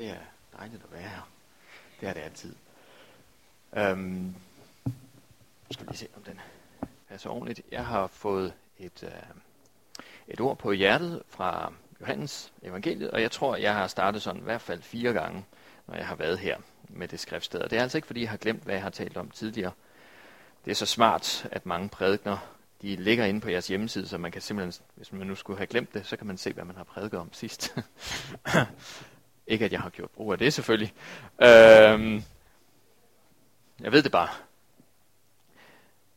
Det er dejligt at være her. Det er det altid. Øhm, skal vi lige se, om den passer ordentligt. Jeg har fået et, øh, et ord på hjertet fra Johannes evangeliet, og jeg tror, jeg har startet sådan i hvert fald fire gange, når jeg har været her med det skriftsted. Og det er altså ikke, fordi jeg har glemt, hvad jeg har talt om tidligere. Det er så smart, at mange prædikner, de ligger inde på jeres hjemmeside, så man kan simpelthen, hvis man nu skulle have glemt det, så kan man se, hvad man har prædiket om sidst ikke, at jeg har gjort brug af det selvfølgelig. Øhm, jeg ved det bare.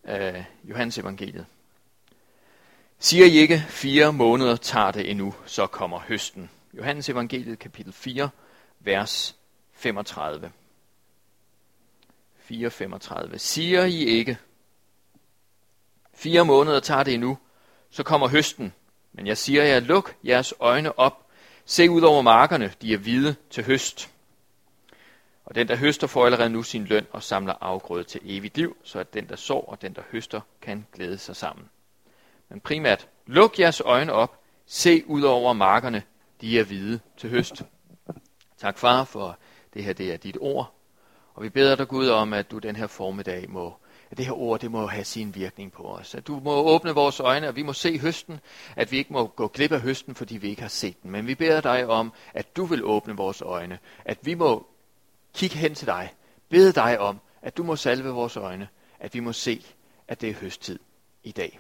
Øh, Johannes evangeliet. Siger I ikke, fire måneder tager det endnu, så kommer høsten. Johannes evangeliet kapitel 4, vers 35. 4.35. Siger I ikke, fire måneder tager det endnu, så kommer høsten. Men jeg siger jer, luk jeres øjne op. Se ud over markerne, de er hvide til høst. Og den, der høster, får allerede nu sin løn og samler afgrøde til evigt liv, så at den, der sår og den, der høster, kan glæde sig sammen. Men primært, luk jeres øjne op. Se ud over markerne, de er hvide til høst. Tak far for det her, det er dit ord. Og vi beder dig Gud om, at du den her formiddag må, at det her ord, det må have sin virkning på os. At du må åbne vores øjne, og vi må se høsten, at vi ikke må gå glip af høsten, fordi vi ikke har set den. Men vi beder dig om, at du vil åbne vores øjne, at vi må kigge hen til dig, bede dig om, at du må salve vores øjne, at vi må se, at det er høsttid i dag.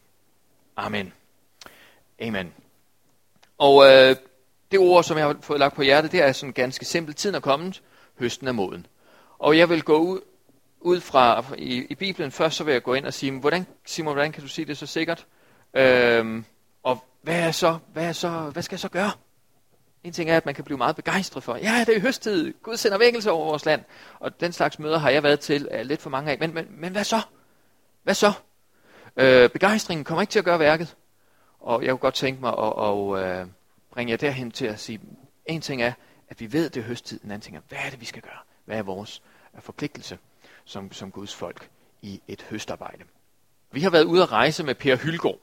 Amen. Amen. Og øh, det ord, som jeg har fået lagt på hjertet, det er sådan ganske simpelt. Tiden er kommet. Høsten er moden. Og jeg vil gå ud, ud fra i, i Bibelen først, så vil jeg gå ind og sige, hvordan, Simon, hvordan kan du sige det så sikkert? Øhm, og hvad er så, hvad er så, hvad skal jeg så gøre? En ting er, at man kan blive meget begejstret for, ja, det er høsttid, Gud sender vækkelse over vores land. Og den slags møder har jeg været til uh, lidt for mange af. Men, men, men hvad så? Hvad så? Øh, begejstringen kommer ikke til at gøre værket. Og jeg kunne godt tænke mig at, at, at øh, bringe jer derhen til at sige, en ting er, at vi ved, det er høsttid. En anden ting er, hvad er det, vi skal gøre? Hvad er vores øh, forpligtelse som, som Guds folk i et høstarbejde? Vi har været ude at rejse med Per Hylgaard.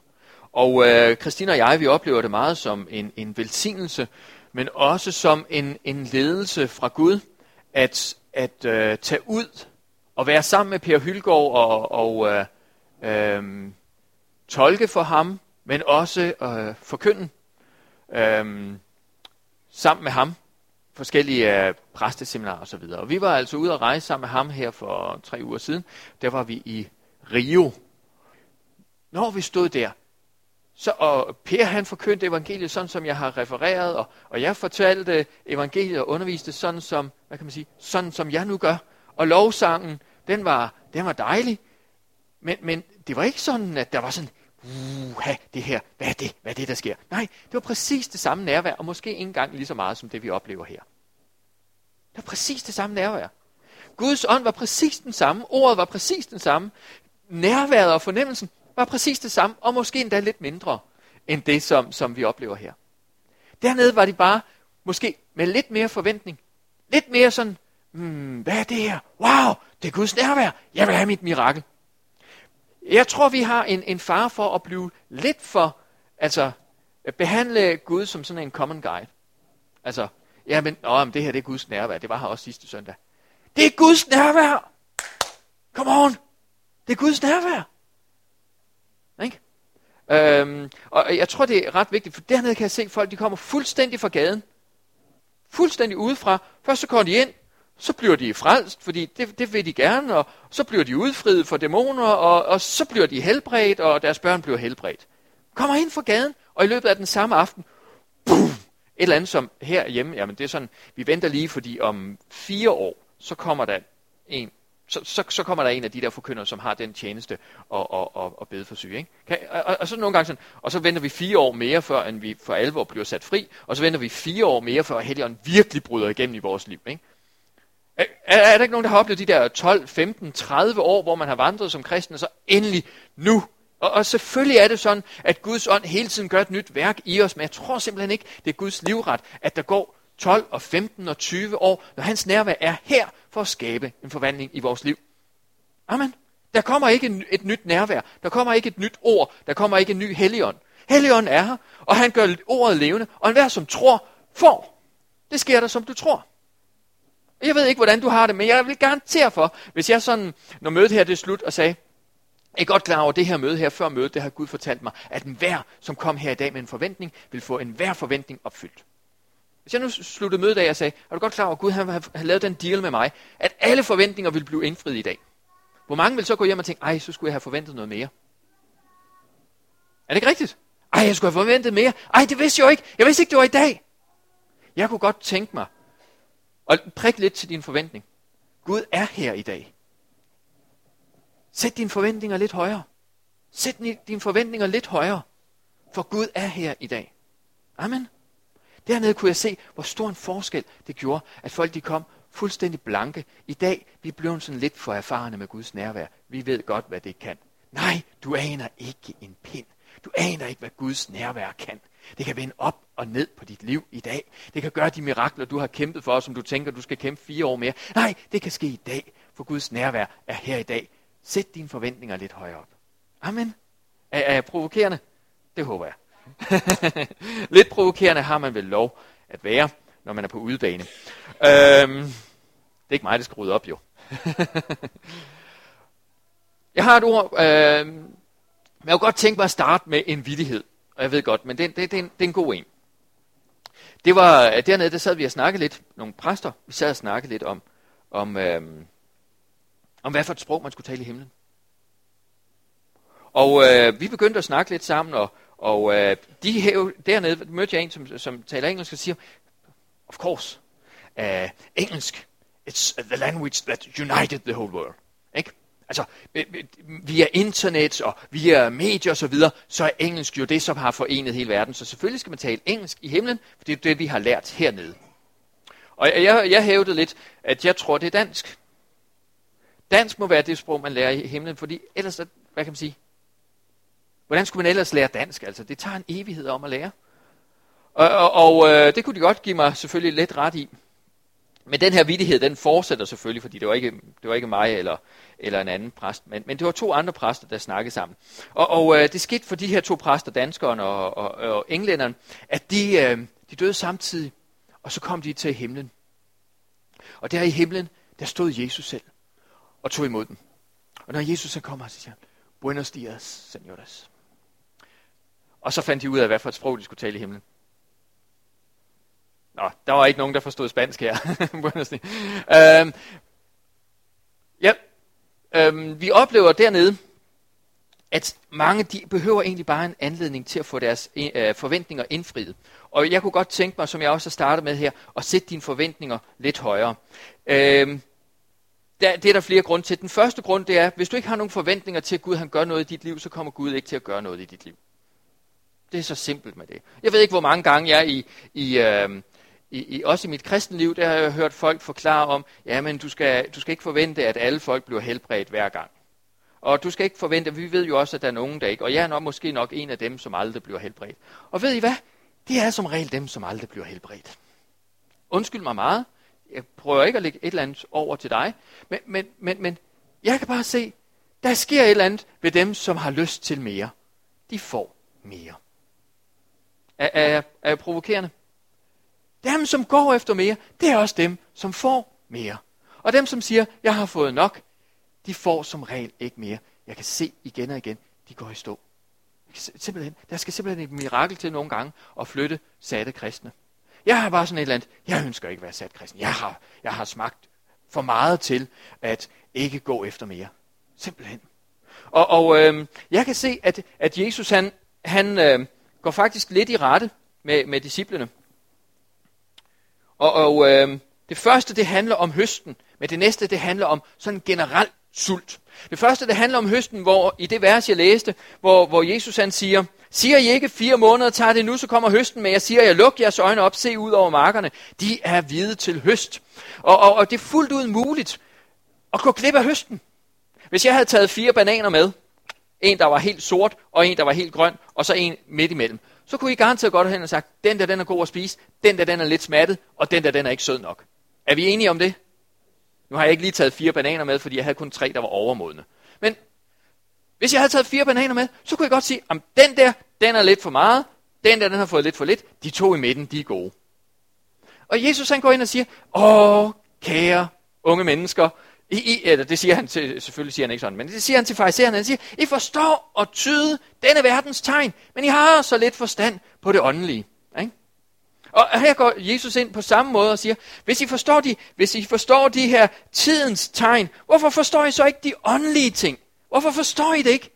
Og øh, Christina og jeg, vi oplever det meget som en, en velsignelse, men også som en, en ledelse fra Gud, at, at øh, tage ud og være sammen med Per Hylgaard og, og øh, øh, tolke for ham, men også øh, forkynde øh, sammen med ham forskellige uh, præsteseminarer osv. Og vi var altså ude at rejse sammen med ham her for tre uger siden. Der var vi i Rio. Når vi stod der, så, og Per han forkyndte evangeliet sådan, som jeg har refereret, og, og jeg fortalte evangeliet og underviste sådan som, hvad kan man sige, sådan som jeg nu gør. Og lovsangen, den var, den var dejlig, men, men det var ikke sådan, at der var sådan, uha, det her, hvad er det, hvad er det, der sker? Nej, det var præcis det samme nærvær, og måske ikke engang lige så meget som det, vi oplever her. Det var præcis det samme nærvær. Guds ånd var præcis den samme, ordet var præcis den samme, nærværet og fornemmelsen var præcis det samme, og måske endda lidt mindre, end det, som, som vi oplever her. Dernede var de bare, måske med lidt mere forventning, lidt mere sådan, hmm, hvad er det her? Wow, det er Guds nærvær, jeg vil have mit mirakel. Jeg tror, vi har en, en far for at blive lidt for, altså, behandle Gud som sådan en common guide. Altså, ja, men, åh, men det her det er Guds nærvær, det var her også sidste søndag. Det er Guds nærvær! Come on! Det er Guds nærvær! Ikke? Øhm, og jeg tror, det er ret vigtigt, for dernede kan jeg se, at folk de kommer fuldstændig fra gaden. Fuldstændig udefra. Først så kommer de ind, så bliver de frelst, fordi det, det vil de gerne, og så bliver de udfriet for dæmoner, og, og så bliver de helbredt, og deres børn bliver helbredt. Kommer ind fra gaden, og i løbet af den samme aften, boom, et eller andet som herhjemme, jamen det er sådan, vi venter lige, fordi om fire år, så kommer der en så, så, så kommer der en af de der forkyndere, som har den tjeneste og, og, og, og bede for syge. Ikke? Kan, og, og, så nogle gange sådan, og så venter vi fire år mere, før end vi for alvor bliver sat fri, og så venter vi fire år mere, før Helligånden virkelig bryder igennem i vores liv. Ikke? Er, er, der ikke nogen, der har oplevet de der 12, 15, 30 år, hvor man har vandret som kristen, og så endelig nu og, og selvfølgelig er det sådan, at Guds ånd hele tiden gør et nyt værk i os, men jeg tror simpelthen ikke, det er Guds livret, at der går 12 og 15 og 20 år, når hans nærvær er her for at skabe en forvandling i vores liv. Amen. Der kommer ikke et nyt nærvær. Der kommer ikke et nyt ord. Der kommer ikke en ny helligånd. Helligånden er her, og han gør ordet levende, og enhver som tror, får. Det sker der, som du tror. Jeg ved ikke, hvordan du har det, men jeg vil garantere for, hvis jeg sådan, når mødet her det er slut, og sagde, jeg er godt klar over det her møde her, før mødet, det har Gud fortalt mig, at enhver, som kom her i dag med en forventning, vil få enhver forventning opfyldt. Hvis jeg nu sluttede mødet af og sagde, er du godt klar over, at Gud har, har lavet den deal med mig, at alle forventninger vil blive indfriet i dag. Hvor mange vil så gå hjem og tænke, ej, så skulle jeg have forventet noget mere. Er det ikke rigtigt? Ej, jeg skulle have forventet mere. Ej, det vidste jeg jo ikke. Jeg vidste ikke, det var i dag. Jeg kunne godt tænke mig og prik lidt til din forventning. Gud er her i dag. Sæt dine forventninger lidt højere. Sæt dine forventninger lidt højere. For Gud er her i dag. Amen. Dernede kunne jeg se, hvor stor en forskel det gjorde, at folk de kom fuldstændig blanke. I dag, vi blev sådan lidt for erfarne med Guds nærvær. Vi ved godt, hvad det kan. Nej, du aner ikke en pind. Du aner ikke, hvad Guds nærvær kan. Det kan vende op og ned på dit liv i dag. Det kan gøre de mirakler, du har kæmpet for, som du tænker, du skal kæmpe fire år mere. Nej, det kan ske i dag, for Guds nærvær er her i dag. Sæt dine forventninger lidt højere op. Amen. Er, er jeg provokerende? Det håber jeg. lidt provokerende har man vel lov at være, når man er på udebane. Øhm, det er ikke mig, der skal rydde op, jo. jeg har et ord, øh, jeg kunne godt tænke mig at starte med en vidighed. Og jeg ved godt, men det, det, det, er, en, det er en god en. Det var dernede, der sad vi og snakkede lidt, nogle præster, vi sad og snakkede lidt om, om, øhm, om hvad for et sprog man skulle tale i himlen. Og øh, vi begyndte at snakke lidt sammen, og, og øh, de hæv, dernede mødte jeg en, som, som taler engelsk, og siger, of course, uh, engelsk, it's the language that united the whole world. Altså, øh, øh, via internet og via medier osv., så, så er engelsk jo det, som har forenet hele verden. Så selvfølgelig skal man tale engelsk i himlen, for det er det, vi har lært hernede. Og jeg, jeg hævdede lidt, at jeg tror, det er dansk. Dansk må være det sprog, man lærer i himlen, fordi ellers, hvad kan man sige? Hvordan skulle man ellers lære dansk? Altså, det tager en evighed om at lære. Og, og, og øh, det kunne de godt give mig selvfølgelig lidt ret i. Men den her vidighed, den fortsætter selvfølgelig, fordi det var ikke, det var ikke mig eller, eller en anden præst, men, men det var to andre præster, der snakkede sammen. Og, og øh, det skete for de her to præster, danskeren og, og, og englænderen, at de, øh, de døde samtidig, og så kom de til himlen. Og der i himlen, der stod Jesus selv og tog imod dem. Og når Jesus så kommer, så siger han, Buenos dias, senores. Og så fandt de ud af, hvad for et sprog de skulle tale i himlen. Nå, der var ikke nogen, der forstod spansk her. øhm, ja, øhm, vi oplever dernede, at mange de behøver egentlig bare en anledning til at få deres øh, forventninger indfriet. Og jeg kunne godt tænke mig, som jeg også har startet med her, at sætte dine forventninger lidt højere. Øhm, der, det er der flere grunde til. Den første grund det er, hvis du ikke har nogen forventninger til, at Gud han gør noget i dit liv, så kommer Gud ikke til at gøre noget i dit liv. Det er så simpelt med det. Jeg ved ikke, hvor mange gange jeg i, i, øh, i, i, også i mit kristenliv, der har jeg hørt folk forklare om, ja, men du skal, du skal ikke forvente, at alle folk bliver helbredt hver gang. Og du skal ikke forvente, vi ved jo også, at der er nogen, der ikke, og jeg er nok, måske nok en af dem, som aldrig bliver helbredt. Og ved I hvad? Det er som regel dem, som aldrig bliver helbredt. Undskyld mig meget. Jeg prøver ikke at lægge et eller andet over til dig. Men, men, men, men jeg kan bare se, der sker et eller andet ved dem, som har lyst til mere. De får mere. Er, er, er jeg provokerende? Dem, som går efter mere, det er også dem, som får mere. Og dem, som siger, jeg har fået nok, de får som regel ikke mere. Jeg kan se igen og igen, de går i stå. Simpelthen, der skal simpelthen et mirakel til nogle gange at flytte satte kristne. Jeg har bare sådan et eller andet, jeg ønsker ikke at være sat kristen. Jeg har, jeg har smagt for meget til at ikke gå efter mere. Simpelthen. Og, og øh, jeg kan se, at, at Jesus han, han øh, går faktisk lidt i rette med, med disciplene. Og, og øh, det første, det handler om høsten, men det næste, det handler om sådan generel sult. Det første, det handler om høsten, hvor i det vers, jeg læste, hvor, hvor Jesus han siger, siger I ikke fire måneder tager det nu, så kommer høsten, men jeg siger, jeg luk jeres øjne op, se ud over markerne. De er hvide til høst. Og, og, og det er fuldt ud muligt at gå glip af høsten. Hvis jeg havde taget fire bananer med, en der var helt sort, og en der var helt grøn, og så en midt imellem, så kunne I garanteret godt hen og sagt, den der den er god at spise, den der den er lidt smattet, og den der den er ikke sød nok. Er vi enige om det? Nu har jeg ikke lige taget fire bananer med, fordi jeg havde kun tre, der var overmodne. Men hvis jeg havde taget fire bananer med, så kunne jeg godt sige, at den der, den er lidt for meget, den der, den har fået lidt for lidt, de to i midten, de er gode. Og Jesus han går ind og siger, åh, kære unge mennesker, i, I, eller det siger han til, selvfølgelig siger han ikke sådan, men det siger han til farisæerne, han siger, I forstår og tyde denne verdens tegn, men I har så lidt forstand på det åndelige. Ikke? Og her går Jesus ind på samme måde og siger, hvis I forstår de, hvis I forstår de her tidens tegn, hvorfor forstår I så ikke de åndelige ting? Hvorfor forstår I det ikke?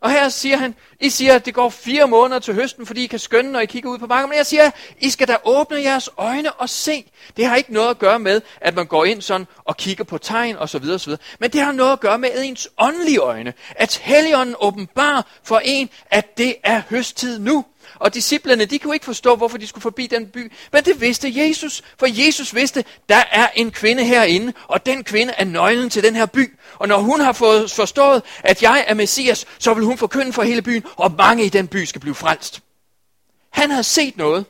Og her siger han, I siger, at det går fire måneder til høsten, fordi I kan skønne, når I kigger ud på marken. Men jeg siger, I skal da åbne jeres øjne og se. Det har ikke noget at gøre med, at man går ind sådan og kigger på tegn osv. osv. Men det har noget at gøre med ens åndelige øjne. At Helligånden åbenbar for en, at det er høsttid nu. Og disciplerne, de kunne ikke forstå, hvorfor de skulle forbi den by. Men det vidste Jesus, for Jesus vidste, der er en kvinde herinde, og den kvinde er nøglen til den her by. Og når hun har fået forstået, at jeg er Messias, så vil hun forkynde for hele byen, og mange i den by skal blive frelst. Han havde set noget.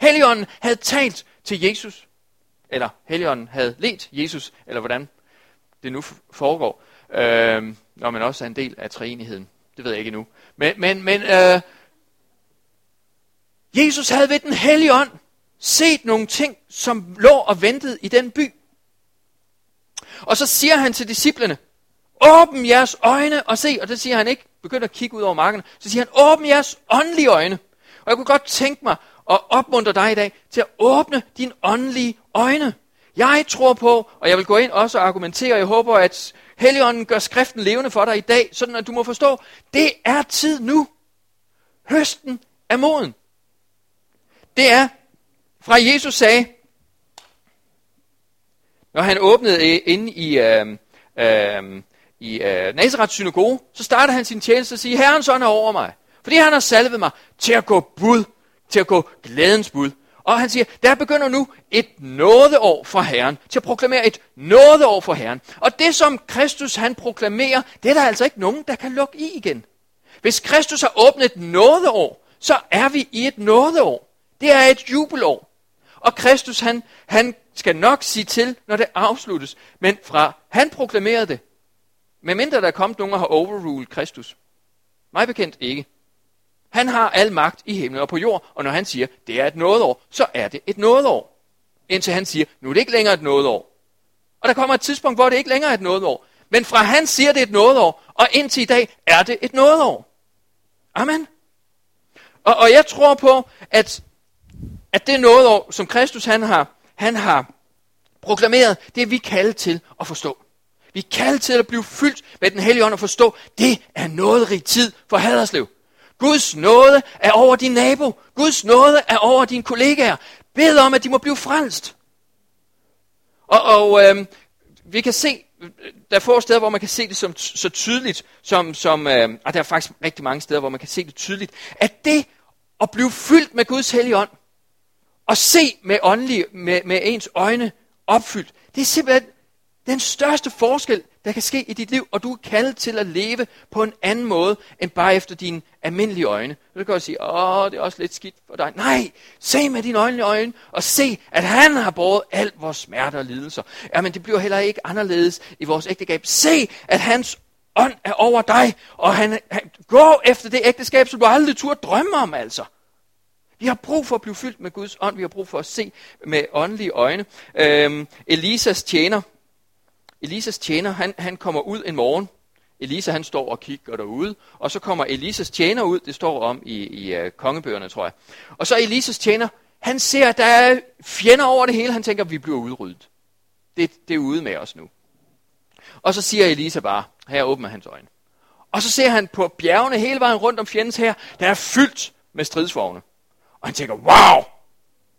Helligånden havde talt til Jesus. Eller Helligånden havde let Jesus, eller hvordan det nu foregår, øh, når man også er en del af treenigheden. Det ved jeg ikke nu. Men, men, men øh, Jesus havde ved den hellige ånd set nogle ting, som lå og ventede i den by. Og så siger han til disciplene, åbn jeres øjne og se, og det siger han ikke, begynd at kigge ud over marken, så siger han, åbn jeres åndelige øjne. Og jeg kunne godt tænke mig at opmuntre dig i dag til at åbne dine åndelige øjne. Jeg tror på, og jeg vil gå ind også og argumentere, og jeg håber, at Helligånden gør skriften levende for dig i dag, sådan at du må forstå, det er tid nu. Høsten er moden det er, fra Jesus sagde, når han åbnede inde i, øh, øh, i øh, Nazareth synagoge, så startede han sin tjeneste og siger, Herren sådan er over mig. Fordi han har salvet mig til at gå bud, til at gå glædens bud. Og han siger, der begynder nu et nådeår for Herren, til at proklamere et nådeår for Herren. Og det som Kristus han proklamerer, det er der altså ikke nogen, der kan lukke i igen. Hvis Kristus har åbnet et nådeår, så er vi i et nådeår. Det er et jubelår. Og Kristus, han, han skal nok sige til, når det afsluttes. Men fra han proklamerede det, medmindre der er kommet nogen og har overrulet Kristus. Mig bekendt ikke. Han har al magt i himlen og på jord, og når han siger, det er et nådeår, så er det et nådeår. Indtil han siger, nu er det ikke længere et nådeår. Og der kommer et tidspunkt, hvor det ikke længere er et nådeår. Men fra han siger, det er et nådeår, og indtil i dag er det et nådeår. Amen. Og, og jeg tror på, at at det nådeår, som Kristus han har, han har proklameret, det er vi kaldet til at forstå. Vi er kaldet til at blive fyldt med den hellige ånd og forstå, det er noget rig tid for Haderslev. Guds nåde er over din nabo. Guds nåde er over dine kollegaer. Bed om, at de må blive frelst. Og, og øh, vi kan se, der er få steder, hvor man kan se det som, så tydeligt, som, som øh, og der er faktisk rigtig mange steder, hvor man kan se det tydeligt, at det at blive fyldt med Guds hellige ånd, og se med, åndelige, med, med ens øjne opfyldt. Det er simpelthen den største forskel, der kan ske i dit liv, og du er kaldet til at leve på en anden måde, end bare efter dine almindelige øjne. Så kan du sige, åh, det er også lidt skidt for dig. Nej, se med dine øjne øjne, og se, at han har båret alt vores smerte og lidelser. Jamen, det bliver heller ikke anderledes i vores ægteskab. Se, at hans ånd er over dig, og han, han går efter det ægteskab, som du aldrig turde drømme om, altså. Vi har brug for at blive fyldt med Guds ånd. Vi har brug for at se med åndelige øjne. Øhm, Elisas tjener, Elisas tjener, han, han kommer ud en morgen. Elisa han står og kigger derude, og så kommer Elisas tjener ud, det står om i, i uh, kongebøgerne, tror jeg. Og så Elisas tjener, han ser, at der er fjender over det hele, han tænker, at vi bliver udryddet. Det, det er ude med os nu. Og så siger Elisa bare, her åbner hans øjne. Og så ser han på bjergene hele vejen rundt om fjendens her, der er fyldt med stridsvogne. Og han tænker, wow,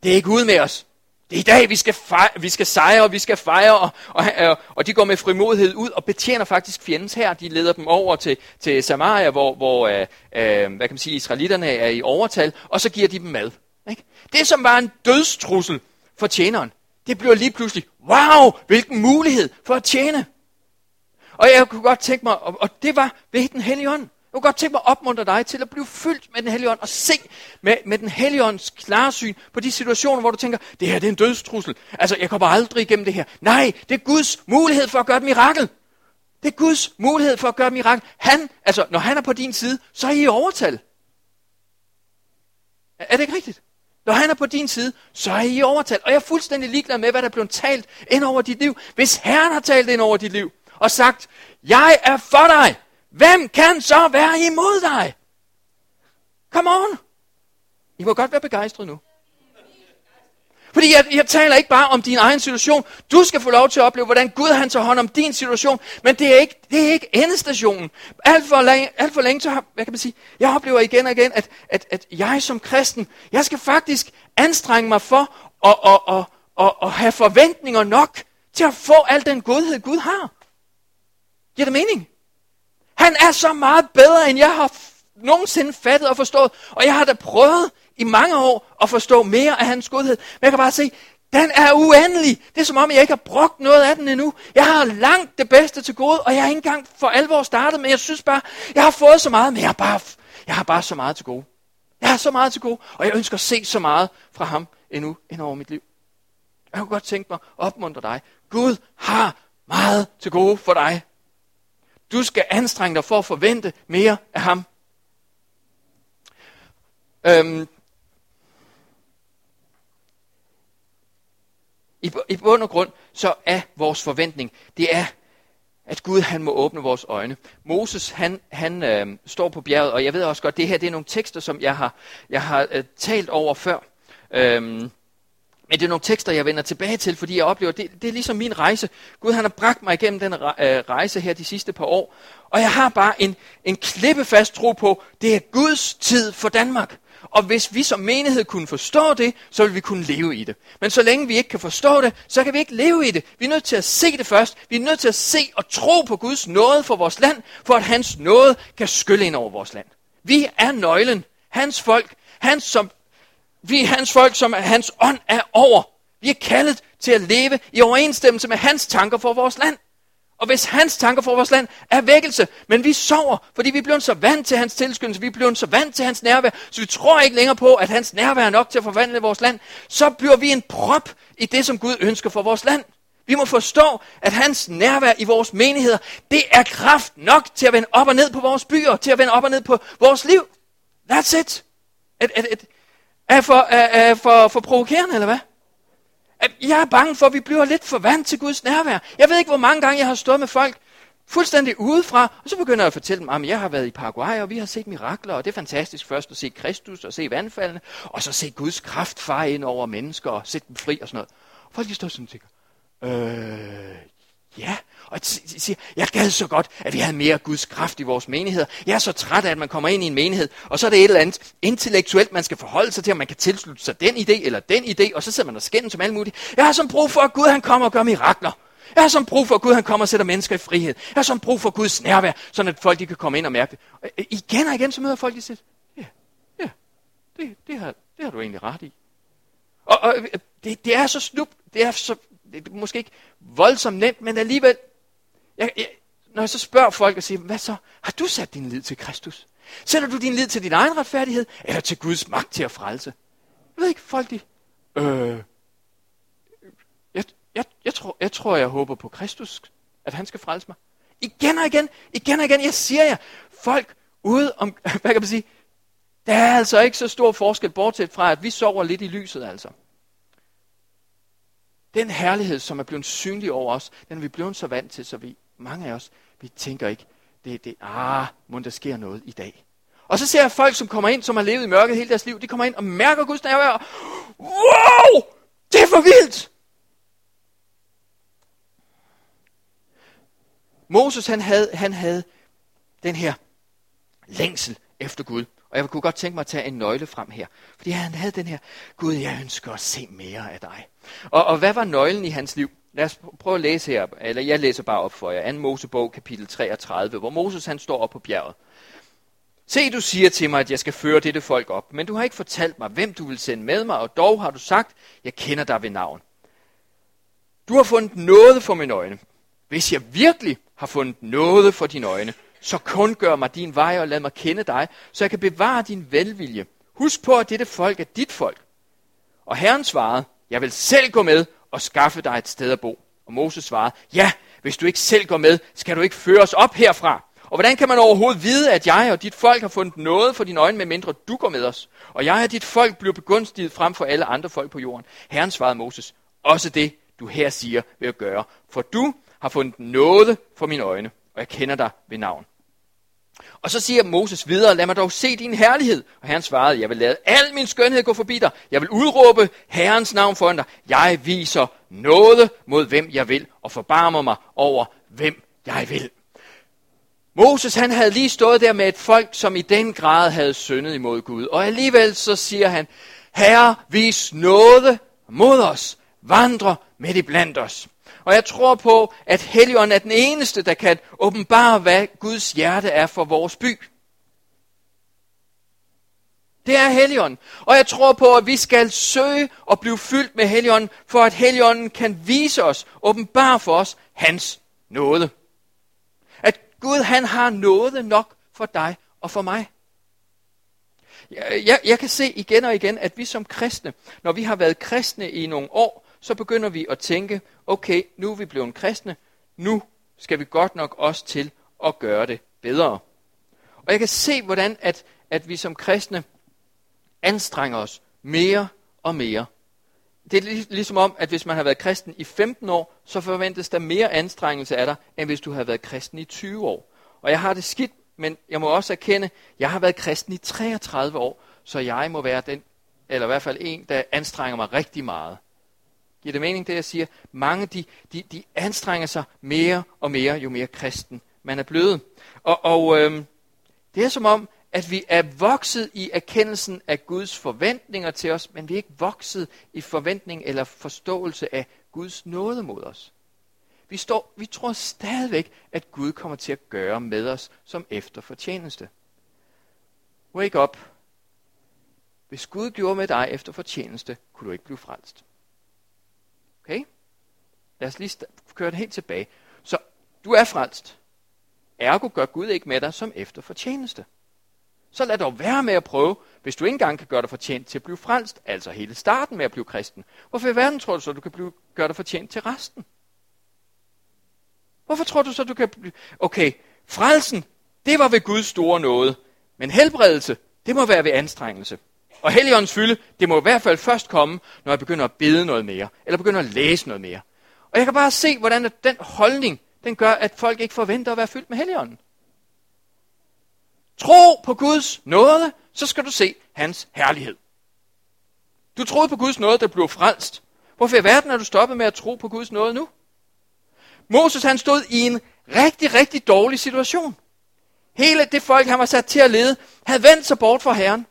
det er ikke ude med os. Det er i dag, vi skal, fejre, vi skal sejre, og vi skal fejre, og, og, øh, og de går med frimodighed ud og betjener faktisk fjendens her. De leder dem over til, til Samaria, hvor, hvor øh, øh, hvad kan man sige, israelitterne er i overtal, og så giver de dem mad. Ikke? Det, som var en dødstrussel for tjeneren, det bliver lige pludselig, wow, hvilken mulighed for at tjene. Og jeg kunne godt tænke mig, og, og det var ved den hellige ånd. Jeg kunne godt tænke mig at opmuntre dig til at blive fyldt med den hellige ånd og se med, med den hellige ånds klarsyn på de situationer, hvor du tænker, det her det er en dødstrussel. Altså, jeg kommer aldrig igennem det her. Nej, det er Guds mulighed for at gøre et mirakel. Det er Guds mulighed for at gøre et mirakel. Han, altså, når han er på din side, så er I i overtal. Er, er det ikke rigtigt? når han er på din side, så er I overtalt. Og jeg er fuldstændig ligeglad med, hvad der er blevet talt ind over dit liv. Hvis Herren har talt ind over dit liv og sagt, jeg er for dig, hvem kan så være imod dig? Come on. I må godt være begejstret nu. Fordi jeg, jeg taler ikke bare om din egen situation. Du skal få lov til at opleve, hvordan Gud han tager hånd om din situation. Men det er ikke, det er ikke endestationen. Alt for, længe, alt for længe, så har, hvad kan man sige, jeg oplever igen og igen, at, at, at jeg som kristen, jeg skal faktisk anstrenge mig for at, at, at, at, at have forventninger nok til at få al den godhed, Gud har. Giver det mening? Han er så meget bedre, end jeg har nogensinde fattet og forstået. Og jeg har da prøvet i mange år at forstå mere af hans godhed. Men jeg kan bare se, den er uendelig. Det er som om, jeg ikke har brugt noget af den endnu. Jeg har langt det bedste til gode, og jeg har ikke engang for alvor startet, men jeg synes bare, jeg har fået så meget, men jeg har bare, jeg har bare så meget til gode. Jeg har så meget til gode, og jeg ønsker at se så meget fra ham endnu ind over mit liv. Jeg kunne godt tænke mig at opmuntre dig. Gud har meget til gode for dig. Du skal anstrenge dig for at forvente mere af ham. Øhm, I, I bund og grund, så er vores forventning, det er, at Gud han må åbne vores øjne. Moses han, han øh, står på bjerget, og jeg ved også godt, det her det er nogle tekster, som jeg har, jeg har øh, talt over før. Øhm, men det er nogle tekster, jeg vender tilbage til, fordi jeg oplever, det, det er ligesom min rejse. Gud han har bragt mig igennem den øh, rejse her de sidste par år. Og jeg har bare en, en klippefast tro på, det er Guds tid for Danmark. Og hvis vi som menighed kunne forstå det, så vil vi kunne leve i det. Men så længe vi ikke kan forstå det, så kan vi ikke leve i det. Vi er nødt til at se det først. Vi er nødt til at se og tro på Guds nåde for vores land, for at hans nåde kan skylle ind over vores land. Vi er nøglen. Hans folk. Hans som, vi er hans folk, som er hans ånd er over. Vi er kaldet til at leve i overensstemmelse med hans tanker for vores land. Og hvis hans tanker for vores land er vækkelse, men vi sover, fordi vi bliver så vant til hans tilskyndelse, vi bliver så vant til hans nærvær, så vi tror ikke længere på, at hans nærvær er nok til at forvandle vores land, så bliver vi en prop i det, som Gud ønsker for vores land. Vi må forstå, at hans nærvær i vores menigheder, det er kraft nok til at vende op og ned på vores byer, til at vende op og ned på vores liv. That's it. At, at, at, er, for, er, er for, for provokerende, eller hvad? Jeg er bange for, at vi bliver lidt for vant til Guds nærvær. Jeg ved ikke, hvor mange gange jeg har stået med folk fuldstændig udefra, og så begynder jeg at fortælle dem, at jeg har været i Paraguay, og vi har set mirakler, og det er fantastisk først at se Kristus og se vandfaldene, og så se Guds kraft fare ind over mennesker og sætte dem fri og sådan noget. Og folk de står sådan og tænker, øh, ja, og siger, jeg gad så godt, at vi havde mere Guds kraft i vores menigheder. Jeg er så træt af, at man kommer ind i en menighed, og så er det et eller andet intellektuelt, man skal forholde sig til, om man kan tilslutte sig den idé eller den idé, og så sidder man og skændes som alt muligt. Jeg har som brug for, at Gud han kommer og gør mirakler. Jeg har som brug for, at Gud han kommer og sætter mennesker i frihed. Jeg har som brug for Guds nærvær, så at folk de kan komme ind og mærke det. Og øh, igen og igen så møder folk, de siger, ja, ja, det, det, har, det har du egentlig ret i. Og, og øh, det, det er så snup, det er så, det er måske ikke voldsomt nemt, men alligevel, jeg, jeg, når jeg så spørger folk og siger, hvad så? Har du sat din lid til Kristus? Sætter du din lid til din egen retfærdighed, eller til Guds magt til at frelse? Jeg ved ikke, folk de, øh, jeg, jeg, jeg, tror, jeg tror, jeg håber på Kristus, at han skal frelse mig. Igen og igen, igen og igen, jeg siger jer, folk ude om, hvad kan man sige, der er altså ikke så stor forskel, bortset fra, at vi sover lidt i lyset altså. Den herlighed, som er blevet synlig over os, den er vi blevet så vant til, så vi mange af os, vi tænker ikke, det, det, ah, må der sker noget i dag. Og så ser jeg folk, som kommer ind, som har levet i mørket hele deres liv, de kommer ind og mærker Guds nærvær. Wow! Det er for vildt! Moses, han havde, han havde den her længsel efter Gud. Og jeg kunne godt tænke mig at tage en nøgle frem her. Fordi han havde den her, Gud, jeg ønsker at se mere af dig. Og, og hvad var nøglen i hans liv? Lad os prøve at læse her, eller jeg læser bare op for jer. 2. Mosebog, kapitel 33, hvor Moses han står op på bjerget. Se, du siger til mig, at jeg skal føre dette folk op, men du har ikke fortalt mig, hvem du vil sende med mig, og dog har du sagt, jeg kender dig ved navn. Du har fundet noget for mine øjne. Hvis jeg virkelig har fundet noget for dine øjne, så kun gør mig din vej og lad mig kende dig, så jeg kan bevare din velvilje. Husk på, at dette folk er dit folk. Og Herren svarede, jeg vil selv gå med og skaffe dig et sted at bo. Og Moses svarede, ja, hvis du ikke selv går med, skal du ikke føre os op herfra. Og hvordan kan man overhovedet vide, at jeg og dit folk har fundet noget for dine øjne, medmindre du går med os? Og jeg og dit folk bliver begunstiget frem for alle andre folk på jorden. Herren svarede Moses, også det, du her siger, vil jeg gøre. For du har fundet noget for mine øjne, og jeg kender dig ved navn. Og så siger Moses videre, lad mig dog se din herlighed. Og Herren svarede, jeg vil lade al min skønhed gå forbi dig. Jeg vil udråbe Herrens navn foran dig. Jeg viser noget mod hvem jeg vil, og forbarmer mig over hvem jeg vil. Moses han havde lige stået der med et folk, som i den grad havde syndet imod Gud. Og alligevel så siger han, Herre, vis noget mod os. Vandre midt i blandt os. Og jeg tror på, at Helligånden er den eneste, der kan åbenbare, hvad Guds hjerte er for vores by. Det er Helligånden. Og jeg tror på, at vi skal søge og blive fyldt med Helligånden, for at Helligånden kan vise os, åbenbare for os, hans nåde. At Gud, han har nåde nok for dig og for mig. Jeg, jeg, jeg kan se igen og igen, at vi som kristne, når vi har været kristne i nogle år, så begynder vi at tænke, okay, nu er vi blevet kristne, nu skal vi godt nok også til at gøre det bedre. Og jeg kan se, hvordan at, at vi som kristne anstrenger os mere og mere. Det er ligesom om, at hvis man har været kristen i 15 år, så forventes der mere anstrengelse af dig, end hvis du har været kristen i 20 år. Og jeg har det skidt, men jeg må også erkende, at jeg har været kristen i 33 år, så jeg må være den, eller i hvert fald en, der anstrenger mig rigtig meget. Giver det mening, det jeg siger? Mange de, de, de anstrenger sig mere og mere, jo mere kristen man er blevet. Og, og øhm, det er som om, at vi er vokset i erkendelsen af Guds forventninger til os, men vi er ikke vokset i forventning eller forståelse af Guds nåde mod os. Vi, står, vi tror stadigvæk, at Gud kommer til at gøre med os som efter fortjeneste. Wake up. Hvis Gud gjorde med dig efter fortjeneste, kunne du ikke blive frelst. Okay? Lad os lige køre det helt tilbage. Så du er frelst. Ergo gør Gud ikke med dig som efter fortjeneste. Så lad dog være med at prøve, hvis du ikke engang kan gøre dig fortjent til at blive frelst, altså hele starten med at blive kristen. Hvorfor i verden tror du så, du kan blive, gøre dig fortjent til resten? Hvorfor tror du så, du kan blive... Okay, frelsen, det var ved Guds store nåde. Men helbredelse, det må være ved anstrengelse. Og Helligåndens fylde, det må i hvert fald først komme, når jeg begynder at bede noget mere, eller begynder at læse noget mere. Og jeg kan bare se, hvordan den holdning, den gør, at folk ikke forventer at være fyldt med Helligånden. Tro på Guds nåde, så skal du se hans herlighed. Du troede på Guds nåde, der blev frelst. Hvorfor i verden er du stoppet med at tro på Guds nåde nu? Moses han stod i en rigtig, rigtig dårlig situation. Hele det folk, han var sat til at lede, havde vendt sig bort fra Herren.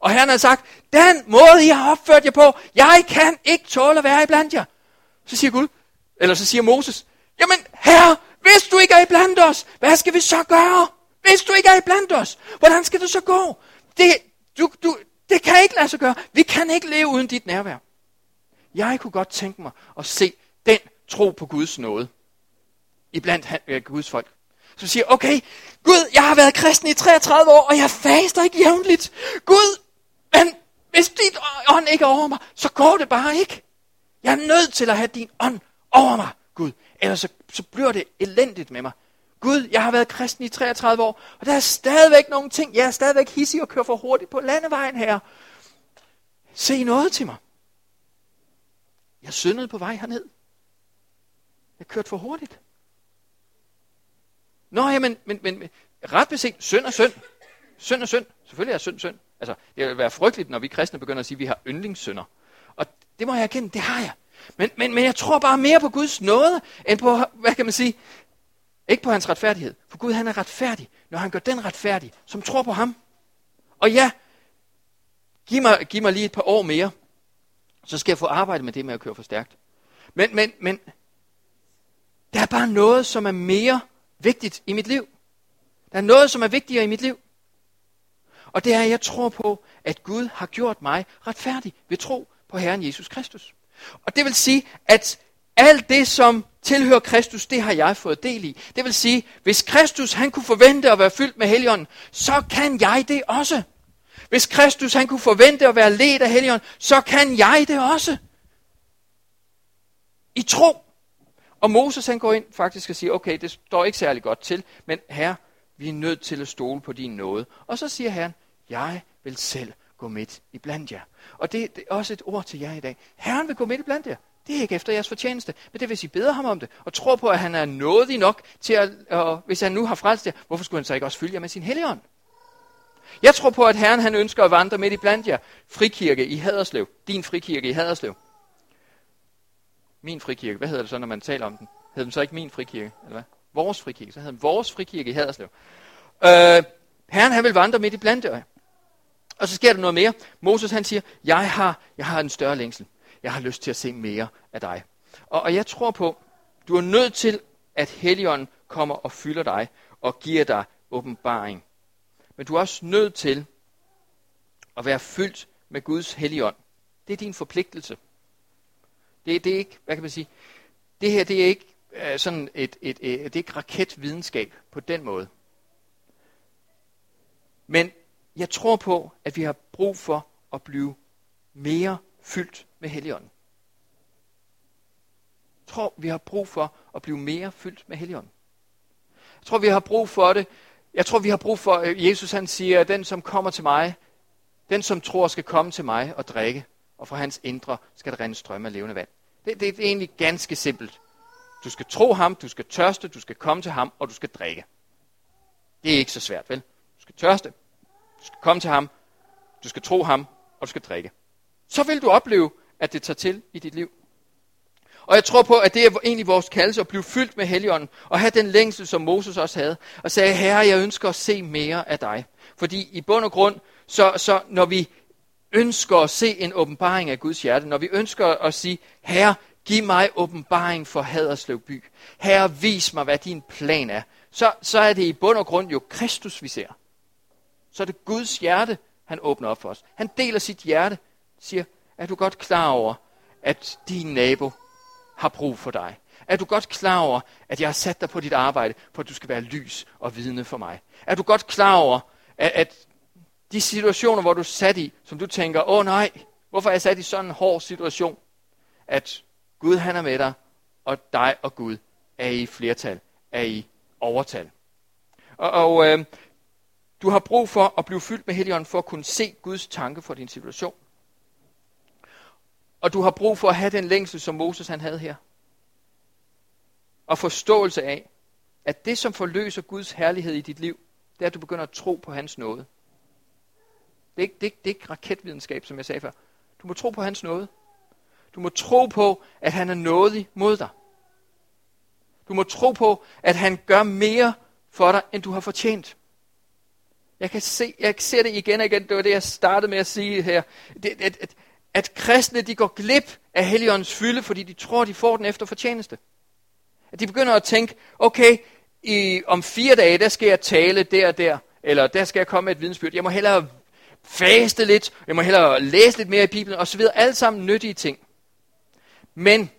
Og Herren har sagt, den måde, I har opført jer på, jeg kan ikke tåle at være iblandt jer. Så siger Gud, eller så siger Moses, jamen herre, hvis du ikke er iblandt os, hvad skal vi så gøre? Hvis du ikke er iblandt os, hvordan skal det så gå? Det, du, du, det kan ikke lade sig gøre. Vi kan ikke leve uden dit nærvær. Jeg kunne godt tænke mig at se den tro på Guds nåde iblandt øh, Guds folk. Så siger okay, Gud, jeg har været kristen i 33 år, og jeg faster ikke jævnligt. Gud, men hvis dit ånd ikke er over mig, så går det bare ikke. Jeg er nødt til at have din ånd over mig, Gud. Ellers så, så bliver det elendigt med mig. Gud, jeg har været kristen i 33 år, og der er stadigvæk nogle ting. Jeg er stadigvæk hissig og kører for hurtigt på landevejen her. Se noget til mig. Jeg syndede på vej herned. Jeg kørte for hurtigt. Nå, ja, men, men, men ret beset, synd og synd. Synd og synd. Selvfølgelig er synd synd. Altså, det vil være frygteligt, når vi kristne begynder at sige, at vi har yndlingssynder. Og det må jeg erkende, det har jeg. Men, men, men jeg tror bare mere på Guds nåde, end på, hvad kan man sige, ikke på hans retfærdighed. For Gud han er retfærdig, når han gør den retfærdig, som tror på ham. Og ja, giv mig, giv mig lige et par år mere, så skal jeg få arbejde med det med at køre for stærkt. Men, men, men, der er bare noget, som er mere vigtigt i mit liv. Der er noget, som er vigtigere i mit liv. Og det er, at jeg tror på, at Gud har gjort mig retfærdig ved tro på Herren Jesus Kristus. Og det vil sige, at alt det, som tilhører Kristus, det har jeg fået del i. Det vil sige, hvis Kristus han kunne forvente at være fyldt med Helligånden, så kan jeg det også. Hvis Kristus han kunne forvente at være ledt af Helligånden, så kan jeg det også. I tro. Og Moses han går ind faktisk og siger, okay, det står ikke særlig godt til, men herre, vi er nødt til at stole på din nåde. Og så siger Herren, jeg vil selv gå midt i blandt jer. Og det, det er også et ord til jer i dag. Herren vil gå midt i blandt jer. Det er ikke efter jeres fortjeneste, men det hvis I beder ham om det, og tror på, at han er nådig nok til at, og hvis han nu har frelst jer, hvorfor skulle han så ikke også fylde jer med sin helligånd? Jeg tror på, at Herren han ønsker at vandre midt i blandt jer. Frikirke i Haderslev. Din frikirke i Haderslev. Min frikirke. Hvad hedder det så, når man taler om den? Hedder den så ikke min frikirke? Eller hvad? Vores frikirke. Så hedder den vores frikirke i Haderslev. Øh, Herren han vil vandre midt i blandt jer. Og så sker der noget mere. Moses han siger, jeg har, jeg har en større længsel. Jeg har lyst til at se mere af dig. Og, og jeg tror på, du er nødt til, at Helligånden kommer og fylder dig og giver dig åbenbaring. Men du er også nødt til at være fyldt med Guds Helligånd. Det er din forpligtelse. Det, det er ikke, hvad kan man sige, det her det er ikke uh, sådan et, et, et, det er ikke raketvidenskab på den måde. Men jeg tror på, at vi har brug for at blive mere fyldt med Helligånden. Jeg tror, vi har brug for at blive mere fyldt med Helligånden. Jeg tror, vi har brug for det. Jeg tror, vi har brug for, øh, Jesus han siger, at den som kommer til mig, den som tror skal komme til mig og drikke, og fra hans indre skal der rende strømme af levende vand. Det, det, det er egentlig ganske simpelt. Du skal tro ham, du skal tørste, du skal komme til ham, og du skal drikke. Det er ikke så svært, vel? Du skal tørste, du skal komme til ham, du skal tro ham, og du skal drikke. Så vil du opleve, at det tager til i dit liv. Og jeg tror på, at det er egentlig vores kaldelse at blive fyldt med Helligånden, og have den længsel, som Moses også havde, og sagde, herre, jeg ønsker at se mere af dig. Fordi i bund og grund, så, så når vi ønsker at se en åbenbaring af Guds hjerte, når vi ønsker at sige, herre, giv mig åbenbaring for Haderslev by. Herre, vis mig, hvad din plan er. Så, så er det i bund og grund jo Kristus, vi ser. Så er det Guds hjerte, han åbner op for os. Han deler sit hjerte, siger, er du godt klar over, at din nabo har brug for dig? Er du godt klar over, at jeg har sat dig på dit arbejde, for at du skal være lys og vidne for mig? Er du godt klar over, at, at de situationer, hvor du er sat i, som du tænker, åh nej, hvorfor er jeg sat i sådan en hård situation, at Gud han er med dig, og dig og Gud er i flertal, er i overtal. Og, og øh, du har brug for at blive fyldt med Helligånden for at kunne se Guds tanke for din situation. Og du har brug for at have den længsel, som Moses han havde her. Og forståelse af, at det, som forløser Guds herlighed i dit liv, det er, at du begynder at tro på hans nåde. Det er, ikke, det, er, det er ikke raketvidenskab, som jeg sagde før. Du må tro på hans nåde. Du må tro på, at han er nådig mod dig. Du må tro på, at han gør mere for dig, end du har fortjent. Jeg kan se, jeg ser det igen og igen, det var det, jeg startede med at sige her. Det, at, at, at kristne, de går glip af Helligåndens fylde, fordi de tror, de får den efter fortjeneste. At de begynder at tænke, okay, i, om fire dage, der skal jeg tale der og der, eller der skal jeg komme med et vidensbyrd. Jeg må hellere faste lidt, jeg må hellere læse lidt mere i Bibelen, og så videre. Alt sammen nyttige ting. Men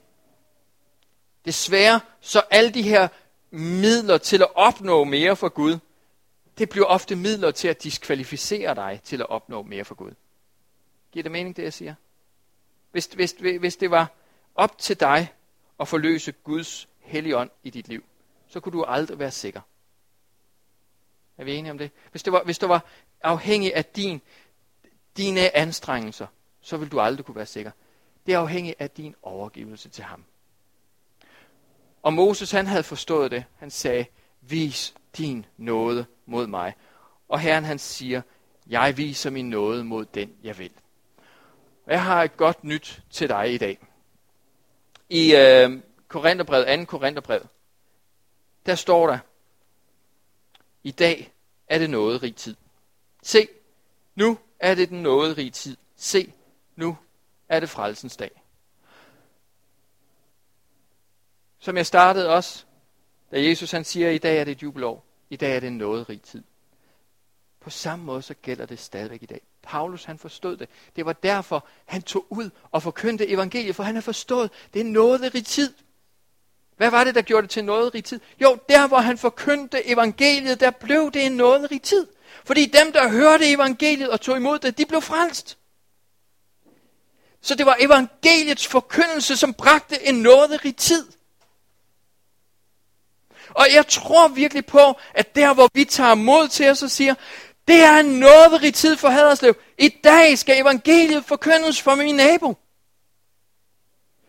desværre, så alle de her midler til at opnå mere for Gud, det bliver ofte midler til at diskvalificere dig til at opnå mere for Gud. Giver det mening, det jeg siger? Hvis, hvis, hvis det var op til dig at forløse Guds helligånd i dit liv, så kunne du aldrig være sikker. Er vi enige om det? Hvis det var, hvis det var afhængig af din, dine anstrengelser, så vil du aldrig kunne være sikker. Det er afhængigt af din overgivelse til ham. Og Moses han havde forstået det. Han sagde, vis din nåde mod mig. Og Herren han siger, jeg viser min nåde mod den, jeg vil. Og jeg har et godt nyt til dig i dag. I øh, Korintherbrevet, 2. Korintherbrev, der står der, i dag er det noget rig tid. Se, nu er det den noget rig tid. Se, nu er det frelsens dag. Som jeg startede også, da Jesus han siger, i dag er det et jubelår. I dag er det en noget rig tid. På samme måde så gælder det stadigvæk i dag. Paulus han forstod det. Det var derfor, han tog ud og forkyndte evangeliet, for han har forstået, det er noget rig tid. Hvad var det, der gjorde det til noget rig tid? Jo, der hvor han forkyndte evangeliet, der blev det en noget rig tid. Fordi dem, der hørte evangeliet og tog imod det, de blev frelst. Så det var evangeliets forkyndelse, som bragte en nåderig tid. Og jeg tror virkelig på, at der hvor vi tager mod til os og siger, det er en nåderig tid for Haderslev. I dag skal evangeliet forkyndes for min nabo.